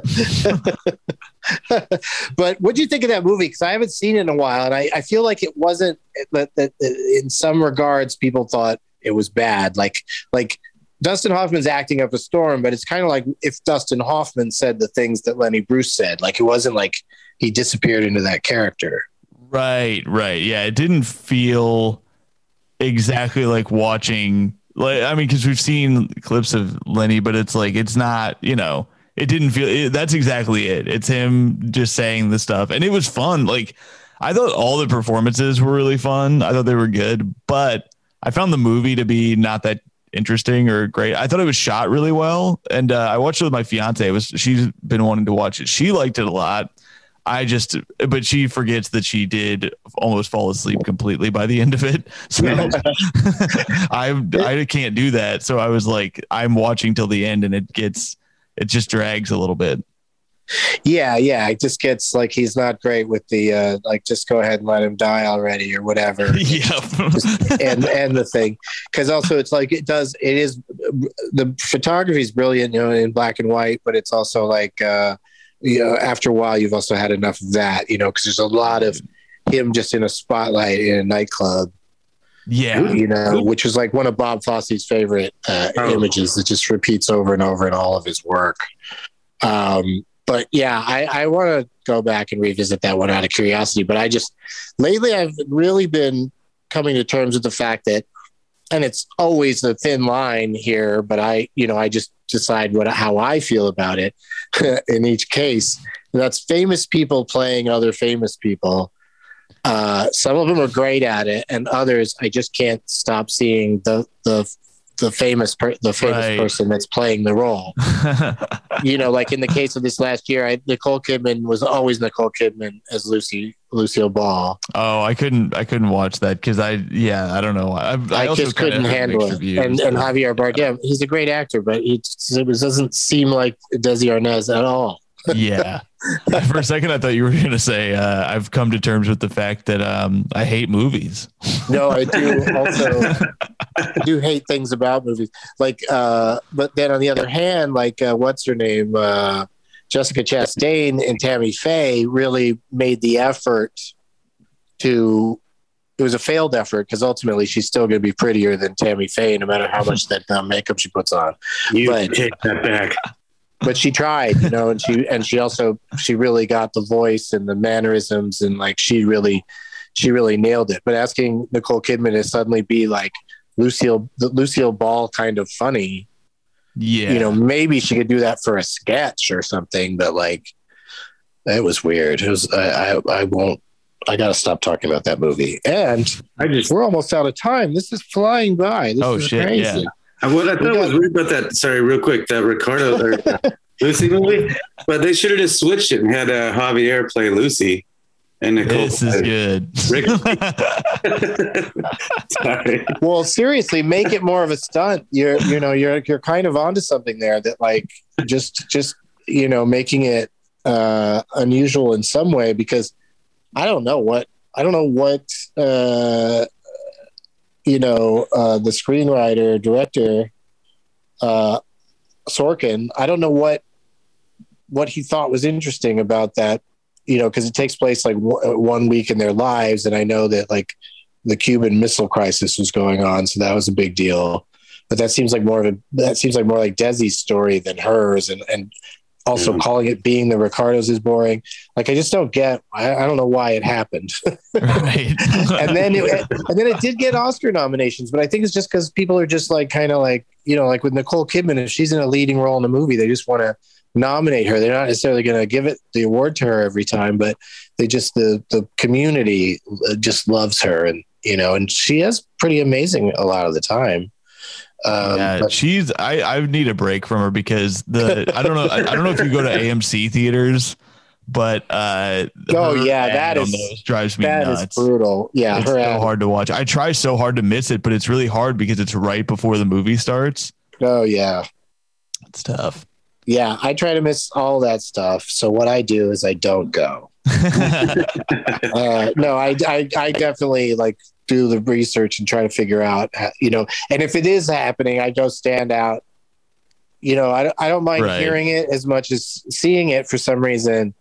but what do you think of that movie? Because I haven't seen it in a while, and I, I feel like it wasn't that, that in some regards people thought it was bad. Like like Dustin Hoffman's acting up a storm, but it's kind of like if Dustin Hoffman said the things that Lenny Bruce said. Like it wasn't like he disappeared into that character. Right, right. Yeah, it didn't feel exactly like watching like I mean cuz we've seen clips of Lenny but it's like it's not, you know, it didn't feel it, that's exactly it. It's him just saying the stuff and it was fun. Like I thought all the performances were really fun. I thought they were good, but I found the movie to be not that interesting or great. I thought it was shot really well, and uh, I watched it with my fiance. It was she's been wanting to watch it. She liked it a lot. I just, but she forgets that she did almost fall asleep completely by the end of it. So I I can't do that. So I was like, I'm watching till the end, and it gets it just drags a little bit. Yeah, yeah. It just gets like he's not great with the uh like just go ahead and let him die already or whatever. yeah. and and the thing. Cause also it's like it does it is the photography is brilliant, you know, in black and white, but it's also like uh you know, after a while you've also had enough of that, you know, because there's a lot of him just in a spotlight in a nightclub. Yeah. You know, which is like one of Bob Fosse's favorite uh, oh. images that just repeats over and over in all of his work. Um, but yeah, I, I want to go back and revisit that one out of curiosity. But I just lately I've really been coming to terms with the fact that, and it's always a thin line here, but I, you know, I just decide what how I feel about it in each case. And that's famous people playing other famous people. Uh, some of them are great at it, and others I just can't stop seeing the the the famous per- the famous right. person that's playing the role. you know, like in the case of this last year, I, Nicole Kidman was always Nicole Kidman as Lucy Lucille Ball. Oh, I couldn't I couldn't watch that because I yeah I don't know I, I, I just couldn't handle it. and, and Javier Bardem, he's a great actor, but he it doesn't seem like Desi Arnaz at all yeah. For a second, I thought you were going to say uh, I've come to terms with the fact that um, I hate movies. No, I do also I do hate things about movies. Like, uh, but then on the other hand, like uh, what's her name, uh, Jessica Chastain and Tammy Faye really made the effort to. It was a failed effort because ultimately she's still going to be prettier than Tammy Faye, no matter how much that uh, makeup she puts on. You but, take that back but she tried, you know, and she and she also she really got the voice and the mannerisms and like she really she really nailed it. But asking Nicole Kidman to suddenly be like Lucille Lucille Ball kind of funny, yeah, you know, maybe she could do that for a sketch or something. But like, it was weird. It was I I, I won't. I got to stop talking about that movie. And I just we're almost out of time. This is flying by. This oh shit! Crazy. Yeah. What I thought was weird about that, sorry, real quick, that Ricardo or Lucy movie, but they should have just switched it and had uh, Javier play Lucy. And Nicole this is good. Rick. Sorry. Well, seriously, make it more of a stunt. You're, you know, you're you're kind of onto something there. That like just just you know making it uh, unusual in some way because I don't know what I don't know what uh, you know, uh, the screenwriter director uh, Sorkin. I don't know what what he thought was interesting about that, you know, because it takes place like w- one week in their lives, and I know that like the Cuban Missile Crisis was going on, so that was a big deal. But that seems like more of a that seems like more like Desi's story than hers, and and also mm. calling it being the Ricardos is boring. Like I just don't get. I, I don't know why it happened. right. and then it, and then it did get Oscar nominations, but I think it's just because people are just like kind of like you know like with Nicole Kidman if she's in a leading role in a movie, they just want to nominate her. They're not necessarily going to give it the award to her every time, but they just the the community uh, just loves her, and you know, and she is pretty amazing a lot of the time. Um, yeah, but- she's. I I need a break from her because the I don't know I, I don't know if you go to AMC theaters, but uh, oh yeah, that is drives me that nuts. Is brutal. Yeah, it's so ad. hard to watch. I try so hard to miss it, but it's really hard because it's right before the movie starts. Oh yeah, it's tough. Yeah, I try to miss all that stuff. So what I do is I don't go. uh, no, I, I I definitely like do the research and try to figure out, you know, and if it is happening, I go stand out. You know, I, I don't mind right. hearing it as much as seeing it for some reason.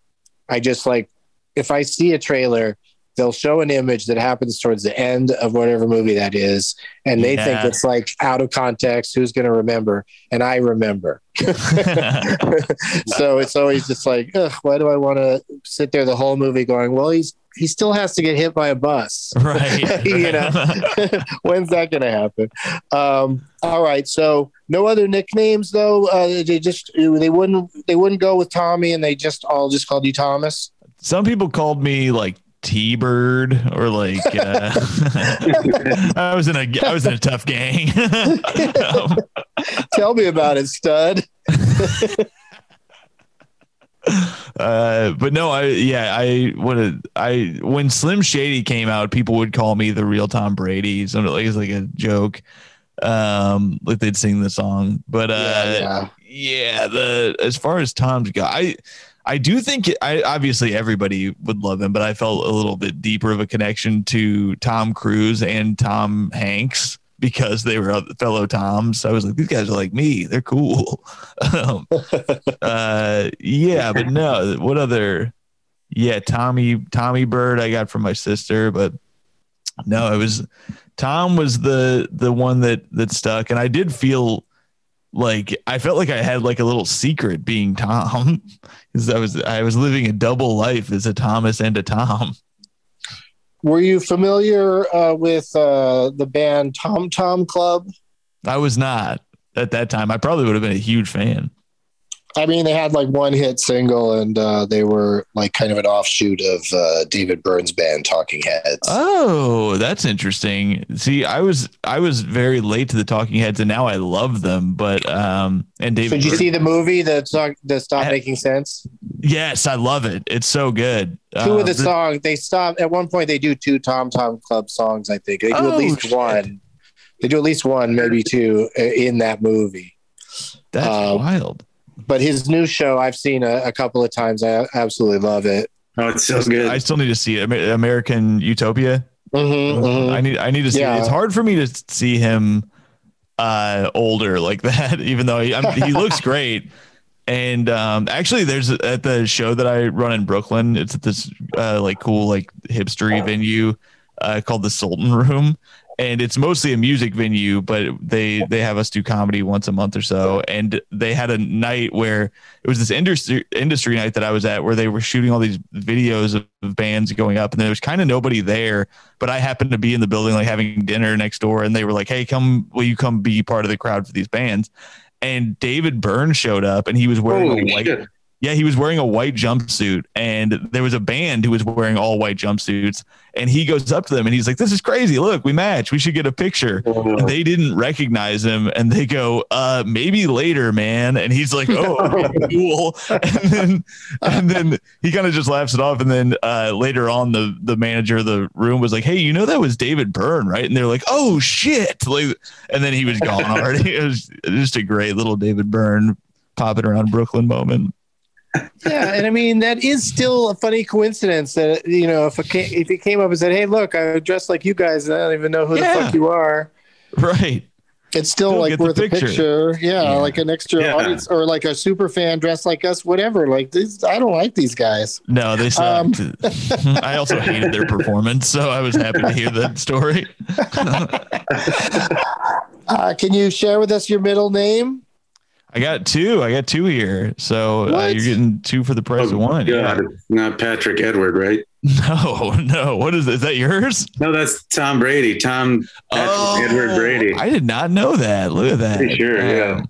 I just like, if I see a trailer, they'll show an image that happens towards the end of whatever movie that is and they yeah. think it's like out of context who's going to remember? And i remember. So it's always just like why do i want to sit there the whole movie going well he's he still has to get hit by a bus. Right you know? when's that going to happen? Um, all right so no other nicknames though? Uh, they just they wouldn't they wouldn't go with tommy and they just all just called you thomas? Some people called me like T-Bird or like uh, I was in a I was in a tough gang. um, Tell me about it, stud. uh, but no, I yeah, I what I when Slim Shady came out, people would call me the real Tom Brady. So like it's like a joke. Um, like they'd sing the song, but uh, yeah, yeah. yeah the as far as Tom's go, I I do think I obviously everybody would love him, but I felt a little bit deeper of a connection to Tom Cruise and Tom Hanks because they were fellow Toms. I was like, these guys are like me. They're cool. um, uh, yeah, but no, what other? Yeah, Tommy Tommy Bird I got from my sister, but no, it was Tom was the the one that that stuck, and I did feel like I felt like I had like a little secret being Tom because I was I was living a double life as a Thomas and a Tom. Were you familiar uh, with uh, the band Tom Tom Club? I was not at that time. I probably would have been a huge fan. I mean, they had like one hit single, and uh, they were like kind of an offshoot of uh, David Byrne's band, Talking Heads. Oh, that's interesting. See, I was I was very late to the Talking Heads, and now I love them. But um, and David, so did you see the movie that that stopped making sense? Yes, I love it. It's so good. Two of the, the songs they stop at one point. They do two Tom Tom Club songs. I think they do oh, at least shit. one. They do at least one, maybe two uh, in that movie. That's um, wild but his new show I've seen a, a, couple of times. I absolutely love it. Oh, it's so good. I still need to see it. American Utopia. Mm-hmm, mm-hmm. I need I need to see. Yeah. It. It's hard for me to see him uh, older like that, even though he, he looks great. And um, actually, there's at the show that I run in Brooklyn. It's at this uh, like cool like hipstery venue uh, called the Sultan Room, and it's mostly a music venue but they they have us do comedy once a month or so. And they had a night where it was this industry industry night that I was at where they were shooting all these videos of, bands going up and there was kind of nobody there but I happened to be in the building like having dinner next door and they were like hey come will you come be part of the crowd for these bands? And David Byrne showed up and he was wearing Holy a white shit. Yeah, he was wearing a white jumpsuit, and there was a band who was wearing all white jumpsuits. And he goes up to them and he's like, "This is crazy! Look, we match. We should get a picture." And they didn't recognize him, and they go, "Uh, maybe later, man." And he's like, "Oh, cool." And then, and then he kind of just laughs it off. And then uh, later on, the the manager of the room was like, "Hey, you know that was David Byrne, right?" And they're like, "Oh shit!" Like, and then he was gone already. it was just a great little David Byrne popping around Brooklyn moment yeah, and I mean that is still a funny coincidence that you know if came, if he came up and said, "Hey, look, I dress like you guys, and I don't even know who yeah. the fuck you are," right? It's still Still like worth picture. a picture, yeah, yeah, like an extra yeah. audience or like a super fan dressed like us, whatever. Like these, I don't like these guys. No, they sucked. Um, I also hated their performance, so I was happy to hear that story. uh, can you share with us your middle name? I got two. I got two here. So uh, you're getting two for the price oh, of one. God, yeah. not Patrick Edward, right? No, no. What is, is that? Yours? No, that's Tom Brady. Tom Patrick oh, Edward Brady. I did not know that. Look at that. Pretty sure. Um,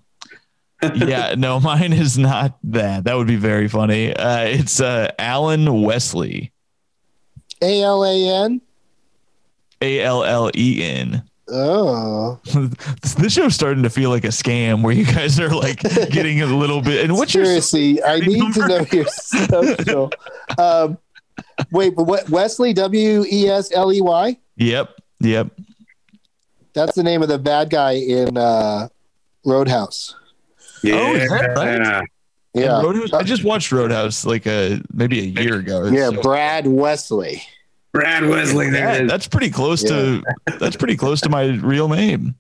yeah. yeah, no, mine is not that. That would be very funny. Uh, it's uh, Allen Wesley. A L A N. A L L E N. Oh, this show's starting to feel like a scam where you guys are like getting a little bit. And what's seriously? Your, I need to know your social. Um, wait, but what Wesley W E S L E Y? Yep, yep. That's the name of the bad guy in uh, Roadhouse. Yeah. Oh, is that right? Yeah. Roadhouse, I just watched Roadhouse like a maybe a year ago. Yeah, so. Brad Wesley. Brad Wesley. There that's pretty close yeah. to that's pretty close to my real name.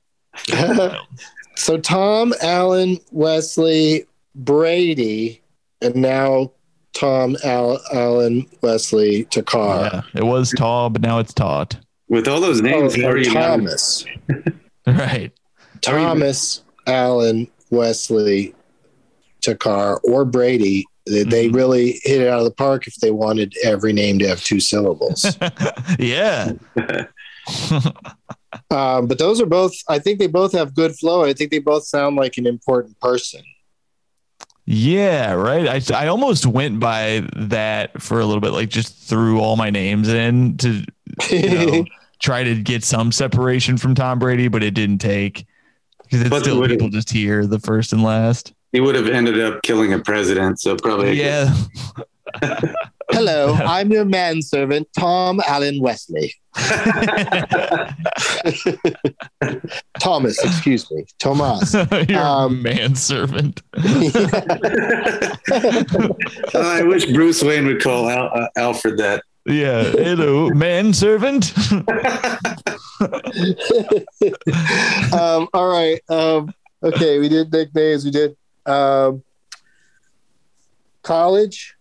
so Tom Allen Wesley Brady, and now Tom Al- Allen Wesley Thakkar. Yeah, it was Taw, but now it's Todd. With all those names, oh, Thomas. right. Thomas Allen Wesley Thakkar or Brady they, they mm-hmm. really hit it out of the park if they wanted every name to have two syllables. yeah. um, but those are both, I think they both have good flow. I think they both sound like an important person. Yeah, right. I, I almost went by that for a little bit, like just threw all my names in to you know, try to get some separation from Tom Brady, but it didn't take because it's but still people just hear the first and last. He would have ended up killing a president. So probably. Yeah. Hello, I'm your manservant, Tom Allen Wesley. Thomas, excuse me, Thomas. your um, manservant. I wish Bruce Wayne would call Al- uh, Alfred that. Yeah, hello, manservant. um, all right. Um, okay, we did nicknames. We did um, college.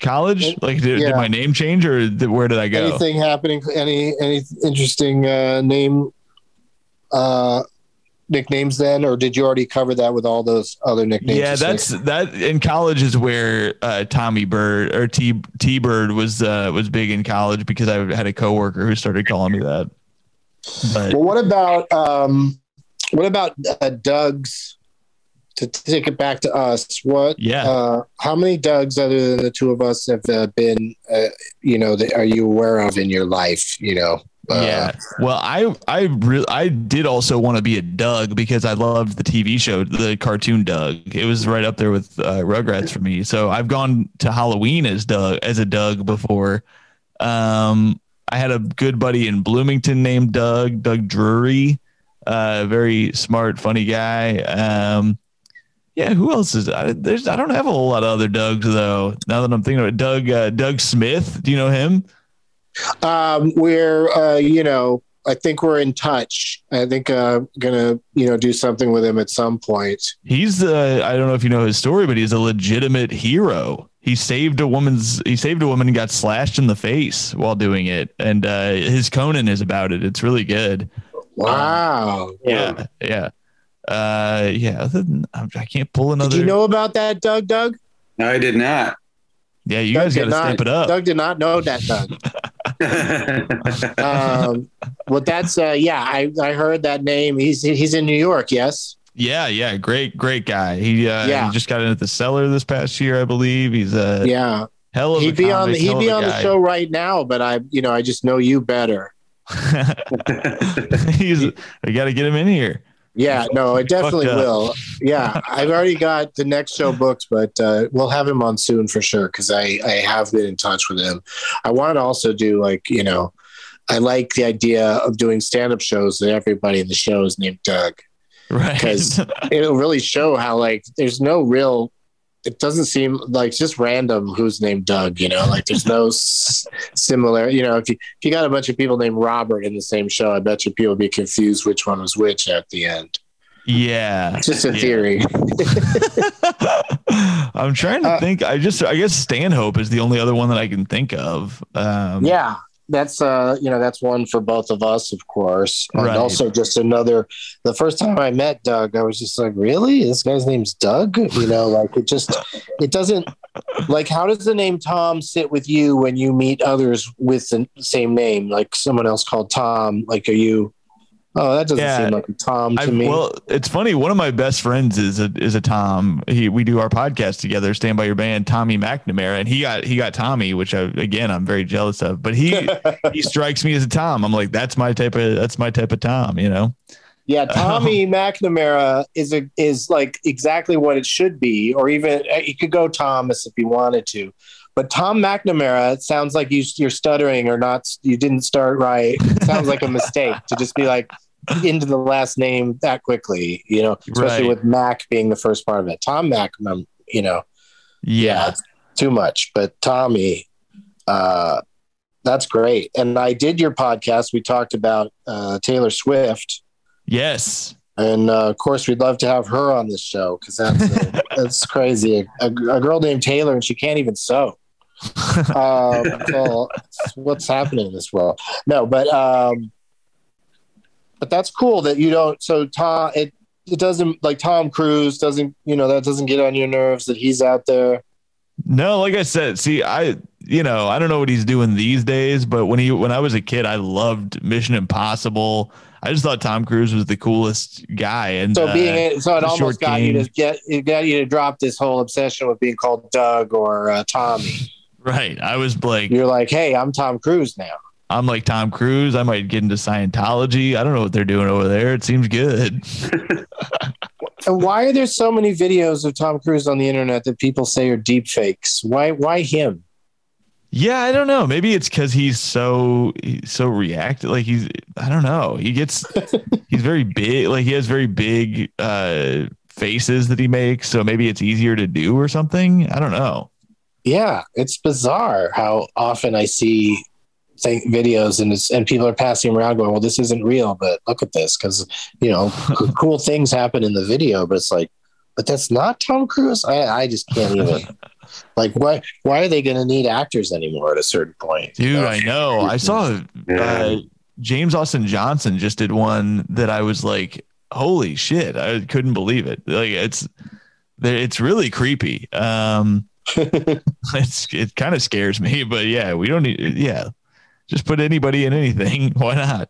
College? Like, did, yeah. did, my name change, or did, where did I go? Anything happening? Any any interesting uh, name uh, nicknames then, or did you already cover that with all those other nicknames? Yeah, that's that. In college is where uh, Tommy Bird or T T Bird was uh, was big in college because I had a coworker who started calling me that. But well, what about um, what about uh, Doug's? To take it back to us, what? Yeah. Uh, how many Dougs other than the two of us have uh, been? Uh, you know, that are you aware of in your life? You know. Uh, yeah. Well, I I really I did also want to be a Doug because I loved the TV show, the cartoon Doug. It was right up there with uh, Rugrats for me. So I've gone to Halloween as Doug as a Doug before. Um, I had a good buddy in Bloomington named Doug, Doug Drury. Uh, very smart, funny guy. Um, yeah, who else is I, there's I don't have a whole lot of other Dougs though. Now that I'm thinking of it, Doug uh, Doug Smith. Do you know him? Um, we're uh, you know I think we're in touch. I think uh, gonna you know do something with him at some point. He's uh, I don't know if you know his story, but he's a legitimate hero. He saved a woman's he saved a woman and got slashed in the face while doing it, and uh, his Conan is about it. It's really good. Wow. Um, yeah, yeah uh, yeah, other than I can't pull another. Did you know about that, Doug? Doug? No, I did not. Yeah, you Doug guys got to step it up. Doug did not know that, Doug. um, well, that's uh, yeah. I I heard that name. He's he's in New York. Yes. Yeah, yeah, great, great guy. He uh, yeah. he just got into the cellar this past year, I believe. He's uh yeah. Hell of he'd be comic, on he'd be on the show right now, but I you know I just know you better. He's I got to get him in here. Yeah, no, it definitely will. Yeah, I've already got the next show booked, but uh, we'll have him on soon for sure because I I have been in touch with him. I want to also do like you know, I like the idea of doing stand up shows that everybody in the show is named Doug, right? Because it'll really show how like there's no real it doesn't seem like just random who's named Doug, you know, like there's no s- similar, you know, if you, if you got a bunch of people named Robert in the same show, I bet you people be confused which one was which at the end. Yeah. Just a yeah. theory. I'm trying to uh, think. I just, I guess Stanhope is the only other one that I can think of. Um, yeah. That's uh you know that's one for both of us of course. And Right. also just another the first time i met doug i was just like really? This guy's name's doug? You know like it just it doesn't like how does the name tom sit with you when you meet others with the same name? Like someone else called tom like are you oh that doesn't Yeah. seem like a tom to I, me well, it's funny. One of my best friends is a is a Tom. He we do our podcast together. Stand by your band, Tommy McNamara, and he got he got Tommy, which I, again I'm very jealous of. But he he strikes me as a Tom. I'm like that's my type of that's my type of Tom. You know. Yeah, Tommy McNamara is a is like exactly what it should be, or even uh, you could go Thomas if you wanted to. But Tom McNamara, it sounds like you, you're stuttering or not. You didn't start right. It sounds like a mistake to just be like into the last name that quickly. You know, especially Right. with Mac being the first part of it. Tom Mac, um, you know, Yeah. it's too much. But Tommy, uh, that's great. And I did your podcast. We talked about uh, Taylor Swift. Yes. And uh, of course, we'd love to have her on this show because that's uh, that's crazy. A, a girl named Taylor and she can't even sew. Um, well, what's happening in this world? No, but um, but that's cool that you don't. So Tom, it it doesn't like Tom Cruise doesn't. You know that doesn't get on your nerves that he's out there. No, like I said, see, I you know, I don't know what he's doing these days, but when he when I was a kid, I loved Mission Impossible. I just thought Tom Cruise was the coolest guy. And So uh, being so it almost got you to get it got you to drop this whole obsession with being called Doug or uh, Tommy. right, I was like, You're like, hey, I'm Tom Cruise now. I'm like Tom Cruise. I might get into Scientology. I don't know what they're doing over there. It seems good. And why are there so many videos of Tom Cruise on the internet that people say are deep fakes? Why why him? Yeah, I don't know. Maybe it's because he's so he's so reactive. Like he's I don't know. He gets he's very big. Like he has very big uh faces that he makes. So maybe it's easier to do or something. I don't know. Yeah, it's bizarre how often I see think videos and it's, and people are passing around going, "Well, this isn't real, but look at this," because you know cool things happen in the video, but it's like, but that's not Tom Cruise. I I just can't even. Like why why are they going to need actors anymore at a certain point? Dude, You know? I know. I saw Yeah. uh, James Austin Johnson just did one that I was like, holy shit. I couldn't believe it. Like it's it's really creepy. Um it's it kind of scares me, but yeah, we don't need yeah. Just put anybody in anything. Why not?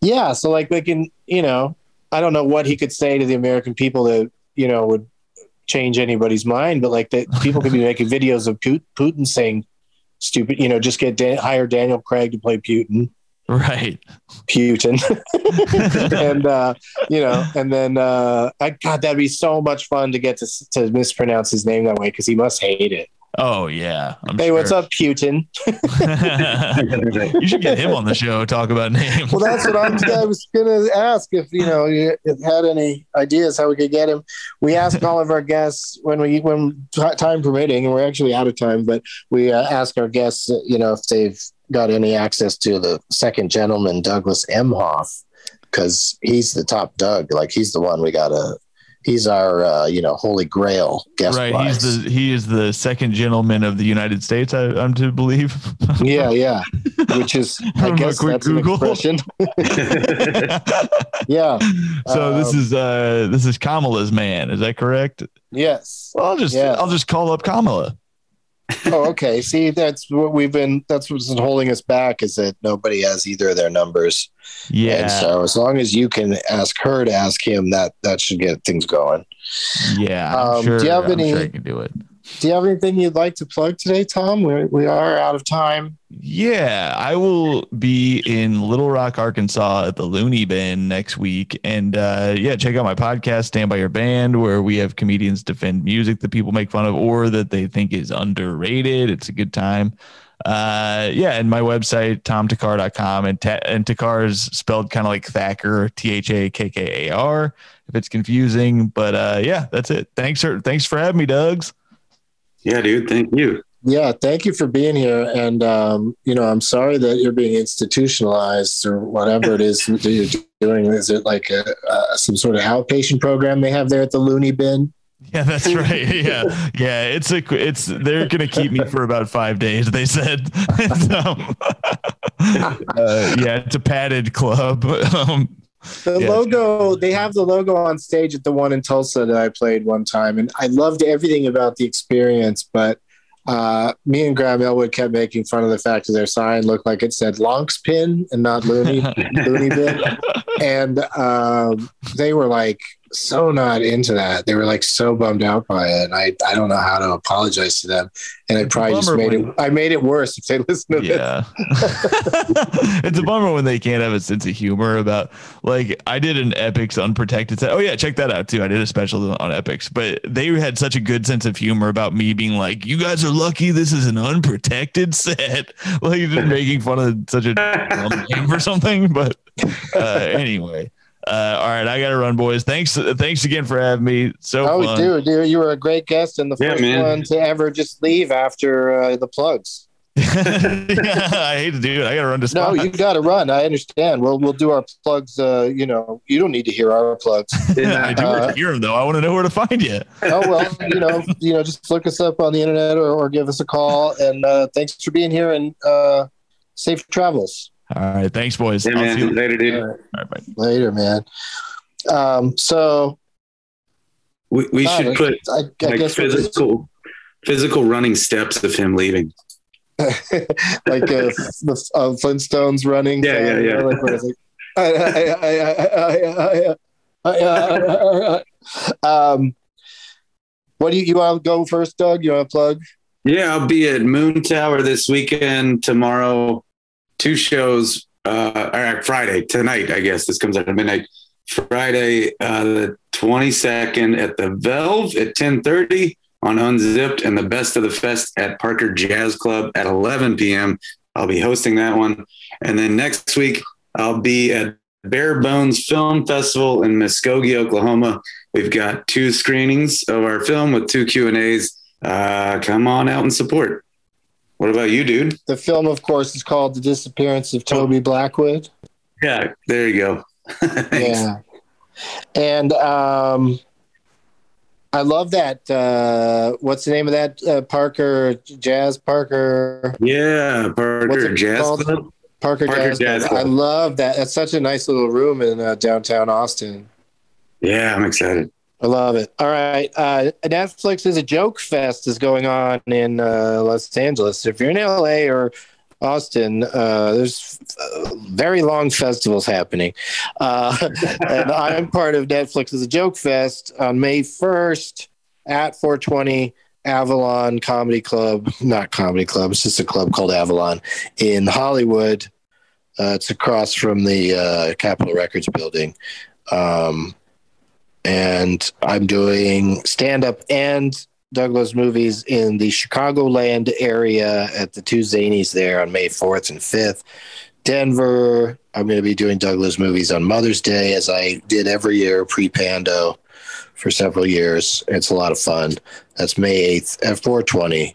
Yeah, so like they can, you know, I don't know what he could say to the American people that you know would change anybody's mind, but like that people could be making videos of Putin saying stupid, you know, just get Dan- hire Daniel Craig to play Putin, Right. Putin, and uh, you know, and then uh, I God, that'd be so much fun to get to to mispronounce his name that way because he must hate it. Oh yeah. I'm hey, what's up, Putin? you should get him on the show. Talk about names. Well, that's what I'm, I was going to ask if you know you if had any ideas how we could get him. We ask all of our guests when we when t- time permitting, and we're actually out of time, but we uh, ask our guests, uh, you know, if they've got any access to the second gentleman, Douglas Emhoff, because he's the top Doug. Like he's the one we got to. He's our uh, you know holy grail guest. right. wise. He's the he is the second gentleman of the United States. I, I'm to believe. yeah, yeah. Which is, I A guess that's an expression. Yeah. so this Um, is uh this is Kamala's man. Is that correct? Yes. Well, I'll just Yeah. I'll just call up Kamala. Oh, okay. See, that's what we've been. That's what's been holding us back is that nobody has either of their numbers. Yeah. And so, as long as you can ask her to ask him, that that should get things going. yeah. Um, sure, do you have I'm any- sure I can do it. Do you have anything you'd like to plug today, Tom? We we are out of time. Yeah, I will be in Little Rock, Arkansas at the Looney Bin next week. And uh, yeah, check out my podcast, Stand By Your Band, where we have comedians defend music that people make fun of or that they think is underrated. It's a good time. Uh, yeah, and my website, tomthakkar.com. And, ta- and Thakkar is spelled kind of like Thacker, T H A K K A R, if it's confusing. But uh, yeah, that's it. Thanks for, thanks for having me, Dougs. Yeah, dude. Thank you. Yeah, thank you for being here. And um, you know, I'm sorry that you're being institutionalized or whatever it is that you're doing. Is it like a, uh, some sort of outpatient program they have there at the Looney Bin? Yeah, that's right. Yeah, yeah. It's a it's they're gonna keep me for about five days. They said. so, uh, yeah, it's a padded club. Um, the yeah, logo they have the logo on stage at the one in Tulsa that I played one time, and I loved everything about the experience. But uh, me and Graham Elwood kept making fun of the fact that their sign looked like it said Lonks Pin and not Looney Looney Bin, and um, they were like so not into that. They were like so bummed out by it. And I, I don't know how to apologize to them. And I probably just made when, it I made it worse if they listen to yeah. it's a bummer when they can't have a sense of humor about like I did an Epix unprotected set. Oh yeah, check that out too. I did a special on Epix, but they had such a good sense of humor about me being like, You guys are lucky this is an unprotected set. Like making fun of such a dumb name or something. But uh, anyway. Uh, all right, I got to run, boys. Thanks, thanks again for having me. So, oh, fun. dude, dude, you were a great guest and the first yeah, one to ever just leave after uh, the plugs. yeah, I hate to do it. I got to run to. Spot. No, you got to run. I understand. We'll we'll do our plugs. Uh, you know, you don't need to hear our plugs. Yeah, I do uh, hear them though. I want to know where to find you. oh well, you know, you know, just look us up on the internet or, or give us a call. And uh, thanks for being here and uh, safe travels. All right. Thanks, boys. Yeah, man. Later, dude. All right. All right, Later, man. Um, so we, we should put I, I like guess physical physical running steps of him leaving. like uh, the uh, Flintstones running. Yeah, yeah, yeah. um, what do you, you want to go first, Doug? You want to plug? Yeah, I'll be at Moontower this weekend, tomorrow, two shows uh, or Friday tonight. I guess this comes out at midnight. Friday, uh, the 22nd at the Velve at 10:30 on Unzipped, and the Best of the Fest at Parker Jazz Club at 11 p.m. I'll be hosting that one, and then next week I'll be at Bare Bones Film Festival in Muskogee, Oklahoma. We've got two screenings of our film with two Q and A's. Uh, come on out and support. What about you, dude? The film, of course, is called The Disappearance of Toby Blackwood. Yeah, there you go. yeah. And um, I love that. Uh, what's the name of that? Uh, Parker Jazz Parker. Yeah, Parker Jazz Club. Parker, Parker Jazz, Jazz Club. I love that. That's such a nice little room in uh, downtown Austin. Yeah, I'm excited. I love it. All right. Uh, Netflix is a joke fest is going on in uh, Los Angeles. If you're in LA or Austin, uh, there's uh, very long festivals happening. Uh, and I'm part of Netflix is a joke fest on May 1st at 420 Avalon Comedy Club. Not Comedy Club, it's just a club called Avalon in Hollywood. Uh, it's across from the Capitol Records building. Um, and I'm doing stand up and Doug Loves Movies in the Chicagoland area at the two Zanies there on May 4th and 5th. Denver, I'm going to be doing Doug Loves Movies on Mother's Day as I did every year pre Pando for several years. It's a lot of fun. That's May 8th at 420.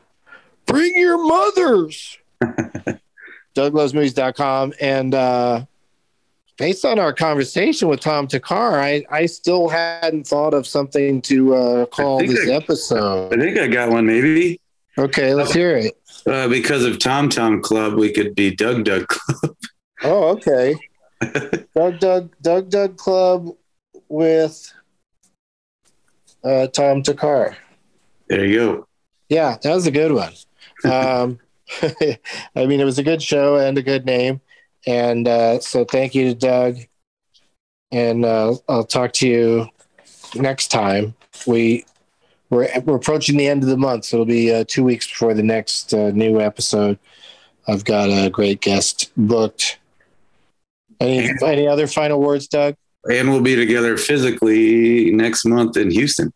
Bring your mothers. DougLovesMovies.com. And uh, based on our conversation with Tom Thakkar, I, I still hadn't thought of something to uh, call this I, episode. I think I got one, maybe. Okay, let's hear it. Uh, because of Tom Tom Club, we could be Doug Doug Club. Oh, okay. Doug Doug Doug Doug Club with uh, Tom Thakkar. There you go. Yeah, that was a good one. Um, I mean, it was a good show and a good name. And uh, so thank you to Doug. And uh, I'll talk to you next time. We we're, we're approaching the end of the month, so it'll be uh, two weeks before the next uh, new episode. I've got a great guest booked. Any any other final words, Doug? And we'll be together physically next month in Houston.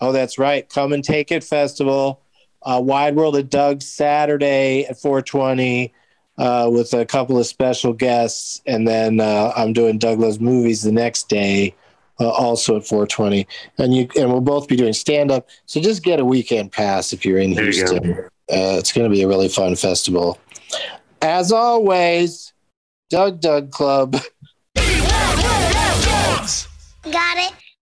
Oh, that's right. Come and take it festival. Uh, Wide World of Doug Saturday at 420 uh, with a couple of special guests, and then uh, I'm doing Doug Loves Movies the next day, uh, also at 4:20. And you and we'll both be doing stand up. So just get a weekend pass if you're in there Houston. You go. Uh, it's going to be a really fun festival. As always, Doug Doug Club. Got it.